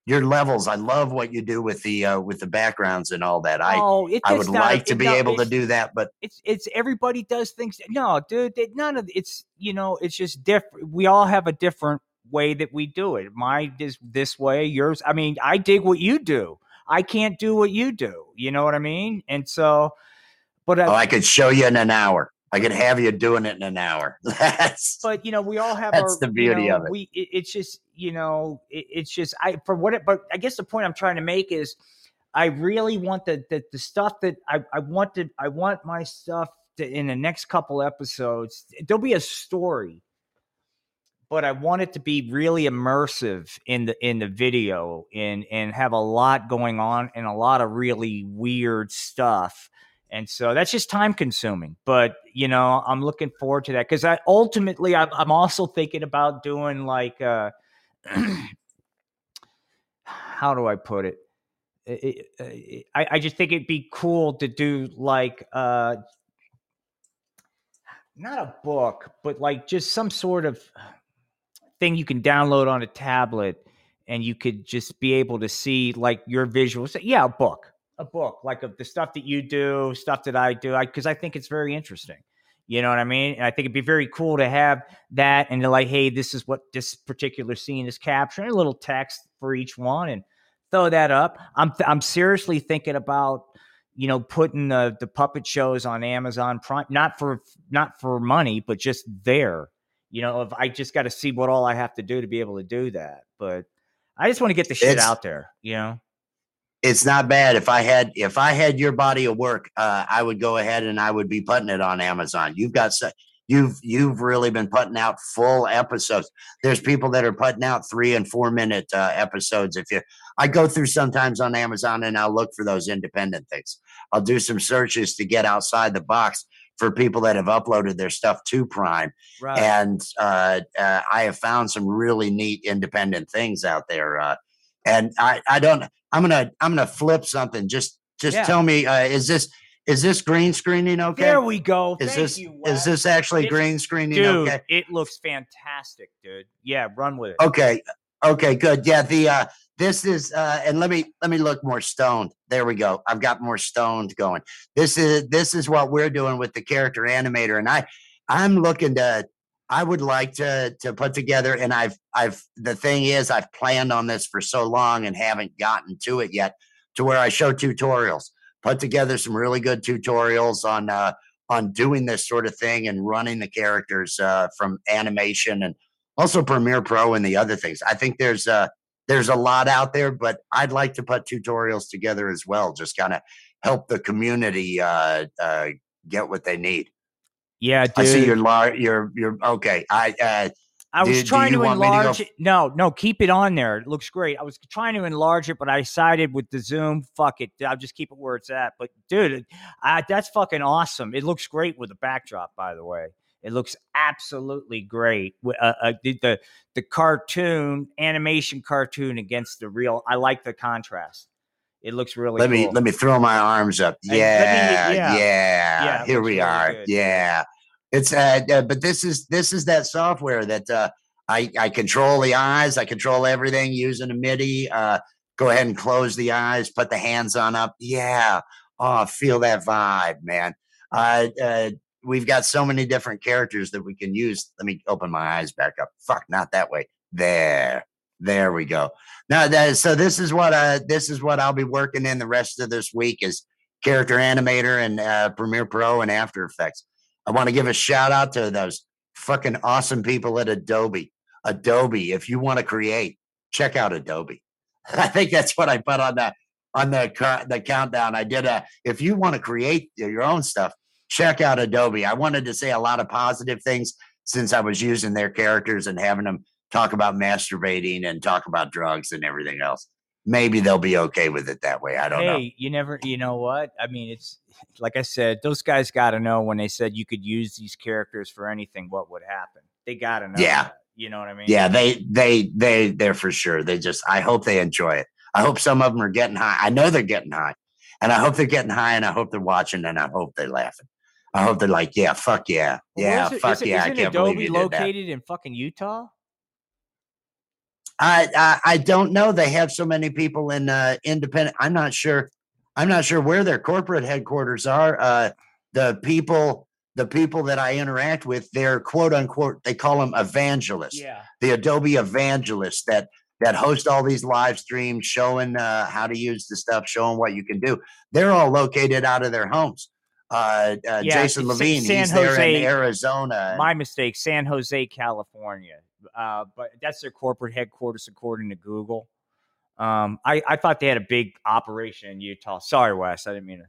your levels. I love what you do with the uh, with the backgrounds and all that. I oh, I would like to be no, able to do that, but it's it's everybody does things. No, dude, it, none of it's you know it's just different. We all have a different way that we do it. Mine is this way, yours. I mean, I dig what you do. I can't do what you do. You know what I mean? And so, but I, oh, I could show you in an hour. I can have you doing it in an hour. [laughs] that's but you know we all have that's our, the beauty you know, of it. We it, it's just you know it, it's just I for what it. But I guess the point I'm trying to make is I really want the the, the stuff that I I wanted I want my stuff to, in the next couple episodes. There'll be a story but I want it to be really immersive in the in the video and and have a lot going on and a lot of really weird stuff. And so that's just time consuming, but you know I'm looking forward to that because I ultimately I'm, I'm also thinking about doing like uh, [clears throat] how do I put it? It, it, I, I, just think it'd be cool to do like uh, not a book, but like just some sort of thing you can download on a tablet and you could just be able to see like your visuals. Yeah, a book, a book like of the stuff that you do, stuff that I do, because I, I, think it's very interesting. You know what I mean? And I think it'd be very cool to have that and to like, hey, this is what this particular scene is capturing, a little text for each one, and throw that up. I'm th- I'm seriously thinking about you know putting the the puppet shows on Amazon Prime, not for not for money, but just there you know, if I just got to see what all I have to do to be able to do that. But I just want to get the shit it's, out there, you know. It's not bad. If I had if I had your body of work, uh, I would go ahead and I would be putting it on Amazon. You've got you've you've really been putting out full episodes. There's people that are putting out three and four minute uh, episodes. If you, I go through sometimes on Amazon and I'll look for those independent things. I'll do some searches to get outside the box for people that have uploaded their stuff to Prime. Right. And uh, uh, I have found some really neat independent things out there. Uh, and I, I don't. I'm gonna I'm gonna flip something. Just just yeah. tell me, uh, is this is this green screening okay? There we go. Is Thank this you, is this actually green screening dude, okay? It looks fantastic, dude. Yeah, run with it. Okay. Okay, good. Yeah, the uh this is uh and let me let me look more stoned there we go i've got more stoned going this is this is what we're doing with the character animator and i i'm looking to i would like to to put together and i've i've the thing is i've planned on this for so long and haven't gotten to it yet to where i show tutorials put together some really good tutorials on uh on doing this sort of thing and running the characters uh from animation and also premiere pro and the other things i think there's uh there's a lot out there, but I'd like to put tutorials together as well, just kind of help the community uh, uh, get what they need. Yeah, dude. I see your lar- your your okay. I uh, I was trying to enlarge to it. No, no, keep it on there. It looks great. I was trying to enlarge it, but I decided with the zoom, fuck it. I'll just keep it where it's at. But dude, I, that's fucking awesome. It looks great with the backdrop, by the way. It looks absolutely great. Uh, uh, the the cartoon animation cartoon against the real. I like the contrast. It looks really. Let cool. me let me throw my arms up. Yeah, me, yeah, yeah, yeah, Here we really are. Good. Yeah, it's uh, uh, but this is this is that software that uh, I I control the eyes. I control everything using a MIDI. Uh, go ahead and close the eyes. Put the hands on up. Yeah. Oh, feel that vibe, man. Uh, uh, we've got so many different characters that we can use. Let me open my eyes back up. Fuck, not that way. There. There we go. Now that so this is what uh this is what I'll be working in the rest of this week is character animator and uh, Premiere Pro and After Effects. I want to give a shout out to those fucking awesome people at Adobe. Adobe, if you want to create, check out Adobe. [laughs] I think that's what I put on the on the the countdown. I did a if you want to create your own stuff, check out Adobe. I wanted to say a lot of positive things since I was using their characters and having them talk about masturbating and talk about drugs and everything else. Maybe they'll be okay with it that way. I don't hey, know. Hey, you never, you know what? I mean, it's like I said, those guys got to know when they said you could use these characters for anything, what would happen. They got to know. Yeah. That, you know what I mean? Yeah, they, they, they, they're for sure. They just, I hope they enjoy it. I hope some of them are getting high. I know they're getting high and I hope they're getting high and I hope they're watching and I hope they're laughing. I hope they're like, yeah, fuck yeah, yeah, it, fuck is yeah. Isn't I can't Adobe believe you located in fucking Utah? I, I I don't know. They have so many people in uh, independent. I'm not sure. I'm not sure where their corporate headquarters are. Uh, the people the people that I interact with, they're quote unquote, they call them evangelists. Yeah. The Adobe evangelists that that host all these live streams showing uh, how to use the stuff, showing what you can do. They're all located out of their homes. Uh, uh, yeah, Jason Levine, San he's Jose, there in Arizona. My mistake, San Jose, California. Uh, but that's their corporate headquarters, according to Google. Um, I, I thought they had a big operation in Utah. Sorry, Wes, I didn't mean to.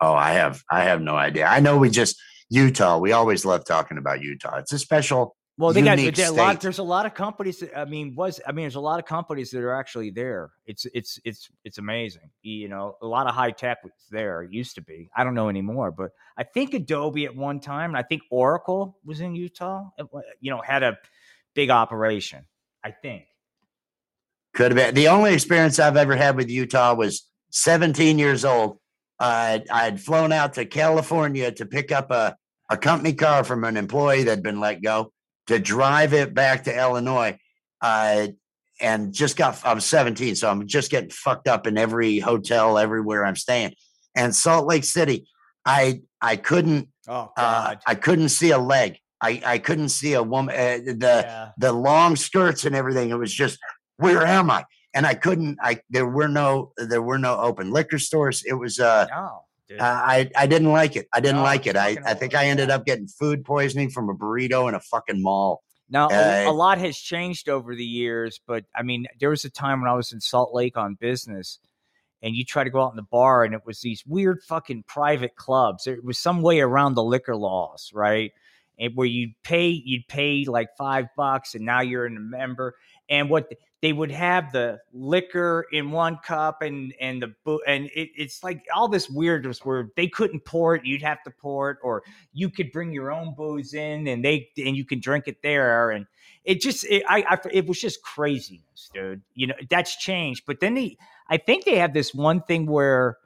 Oh, I have I have no idea. I know we just Utah. We always love talking about Utah. It's a special. Well, they got a lot. There's a lot of companies. That, I mean, was I mean, there's a lot of companies that are actually there. It's it's it's it's amazing. You know, a lot of high tech was there. It used to be. I don't know anymore, but I think Adobe at one time. I think Oracle was in Utah. You know, had a big operation. I think. Could have been. The only experience I've ever had with Utah was 17 years old. Uh, I had flown out to California to pick up a, a company car from an employee that had been let go to drive it back to Illinois. Uh, and just got, I was 17, so I'm just getting fucked up in every hotel, everywhere I'm staying. And Salt Lake City, I I couldn't, oh, uh, I couldn't see a leg. I, I couldn't see a woman, uh, the yeah. the long skirts and everything. It was just where am I? And I couldn't. I there were no there were no open liquor stores. It was uh, no, uh I I didn't like it. I didn't no, like it. I I think I ended up getting food poisoning from a burrito in a fucking mall. Now uh, a lot has changed over the years, but I mean, there was a time when I was in Salt Lake on business and you try to go out in the bar and it was these weird fucking private clubs. It was some way around the liquor laws, right? And where you'd pay, you'd pay like five bucks, and now you're a member. And what they would have the liquor in one cup and and the and it, it's like all this weirdness where they couldn't pour it you'd have to pour it or you could bring your own booze in and they and you can drink it there and it just it, I, I it was just craziness dude you know that's changed but then they i think they have this one thing where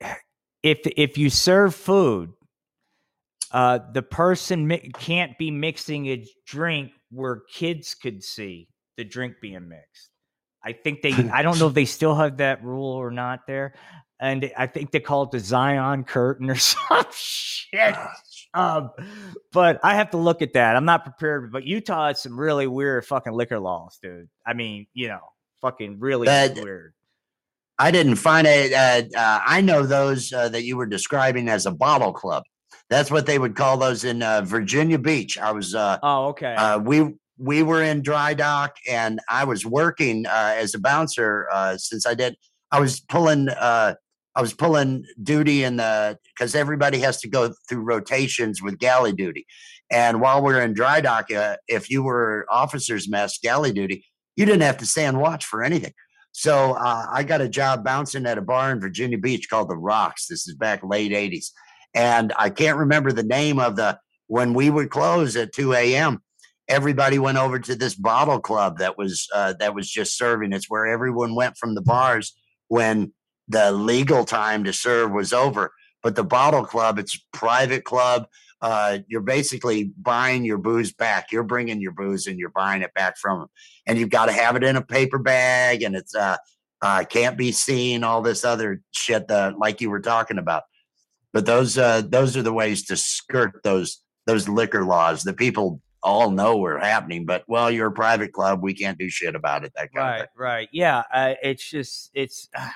eh, if if you serve food uh, the person mi- can't be mixing a drink where kids could see the drink being mixed. I think they, I don't know if they still have that rule or not there. And I think they call it the Zion curtain or [laughs] some shit. Um, but I have to look at that. I'm not prepared. But Utah has some really weird fucking liquor laws, dude. I mean, you know, fucking really weird. I didn't find it. Uh, uh, I know those uh, that you were describing as a bottle club. That's what they would call those in uh, Virginia Beach. I was. Uh, oh, okay. Uh, we we were in dry dock and I was working uh, as a bouncer uh, since I did. I was pulling. Uh, I was pulling duty in the because everybody has to go through rotations with galley duty. And while we are in dry dock, uh, if you were officers mess galley duty, you didn't have to stand watch for anything. So uh, I got a job bouncing at a bar in Virginia Beach called the Rocks. This is back late '80s, and I can't remember the name of the when we would close at 2 a.m everybody went over to this bottle club that was uh, that was just serving. It's where everyone went from the bars when the legal time to serve was over. But the bottle club, it's private club. Uh, you're basically buying your booze back. You're bringing your booze and you're buying it back from them, and you've got to have it in a paper bag, and it's uh, uh, can't be seen. All this other shit that, like you were talking about. But those uh, those are the ways to skirt those those liquor laws that people all know we're happening, but well, you're a private club. We can't do shit about it. That kind right, of. Right. Yeah. Uh, it's just, it's, [sighs] uh,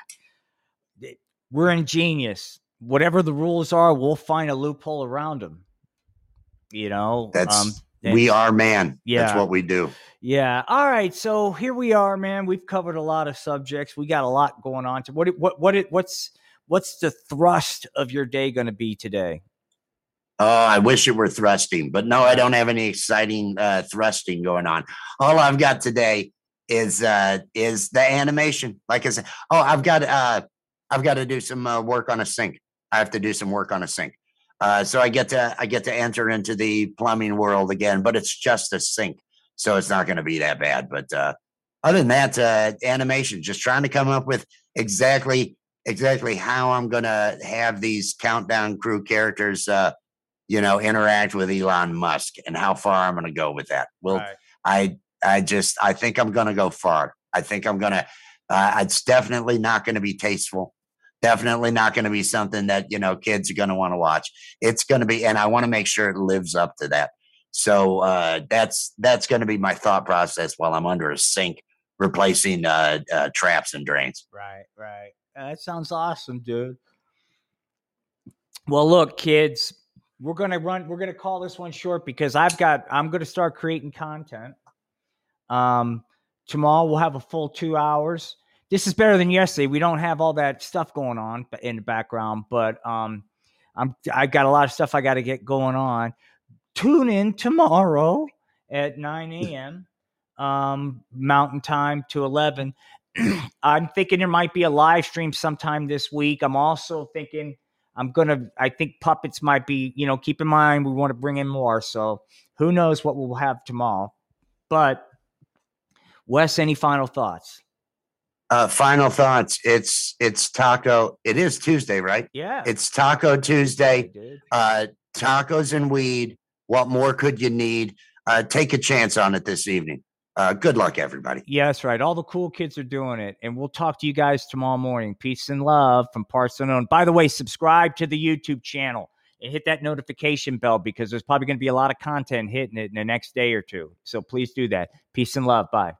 we're ingenious. Whatever the rules are, we'll find a loophole around them. You know, that's, um, we are man. Yeah. That's what we do. Yeah. All right. So here we are, man. We've covered a lot of subjects. We got a lot going on. To what, what, what, it, what's, what's the thrust of your day going to be today? Oh, I wish it were thrusting, but no, I don't have any exciting uh, thrusting going on. All I've got today is uh, is the animation. Like I said, oh, I've got uh, I've got to do some uh, work on a sink. I have to do some work on a sink. Uh, so I get to I get to enter into the plumbing world again, but it's just a sink, so it's not going to be that bad. But uh, other than that, uh, animation, just trying to come up with exactly exactly how I'm going to have these countdown crew characters uh, you know, interact with Elon Musk and how far I'm going to go with that. Well, right. I, I just, I think I'm going to go far. I think I'm going to, uh, it's definitely not going to be tasteful. definitely not going to be something that you know kids are going to want to watch. It's going to be, and I want to make sure it lives up to that. So uh, that's that's going to be my thought process while I'm under a sink replacing uh, uh, traps and drains. Right, right. That sounds awesome, dude. Well, look, kids, we're gonna run. We're gonna call this one short because I've got. I'm gonna start creating content. Um, tomorrow we'll have a full two hours. This is better than yesterday. We don't have all that stuff going on in the background, but um, I'm. I've got a lot of stuff I got to get going on. Tune in tomorrow at 9 a.m. Um, Mountain Time to 11. [clears throat] I'm thinking there might be a live stream sometime this week. I'm also thinking I'm gonna. I think puppets might be. You know, keep in mind we want to bring in more. So who knows what we'll have tomorrow? But Wes, any final thoughts? Uh, final thoughts. It's it's taco. It is Tuesday, right? Yeah. It's Taco Tuesday. Uh, tacos and weed. What more could you need? Uh, take a chance on it this evening uh, good luck, everybody. Yes, right. All the cool kids are doing it. And we'll talk to you guys tomorrow morning. Peace and love from Parts Unknown. By the way, subscribe to the YouTube channel and hit that notification bell because there's probably going to be a lot of content hitting it in the next day or two. So please do that. Peace and love. Bye.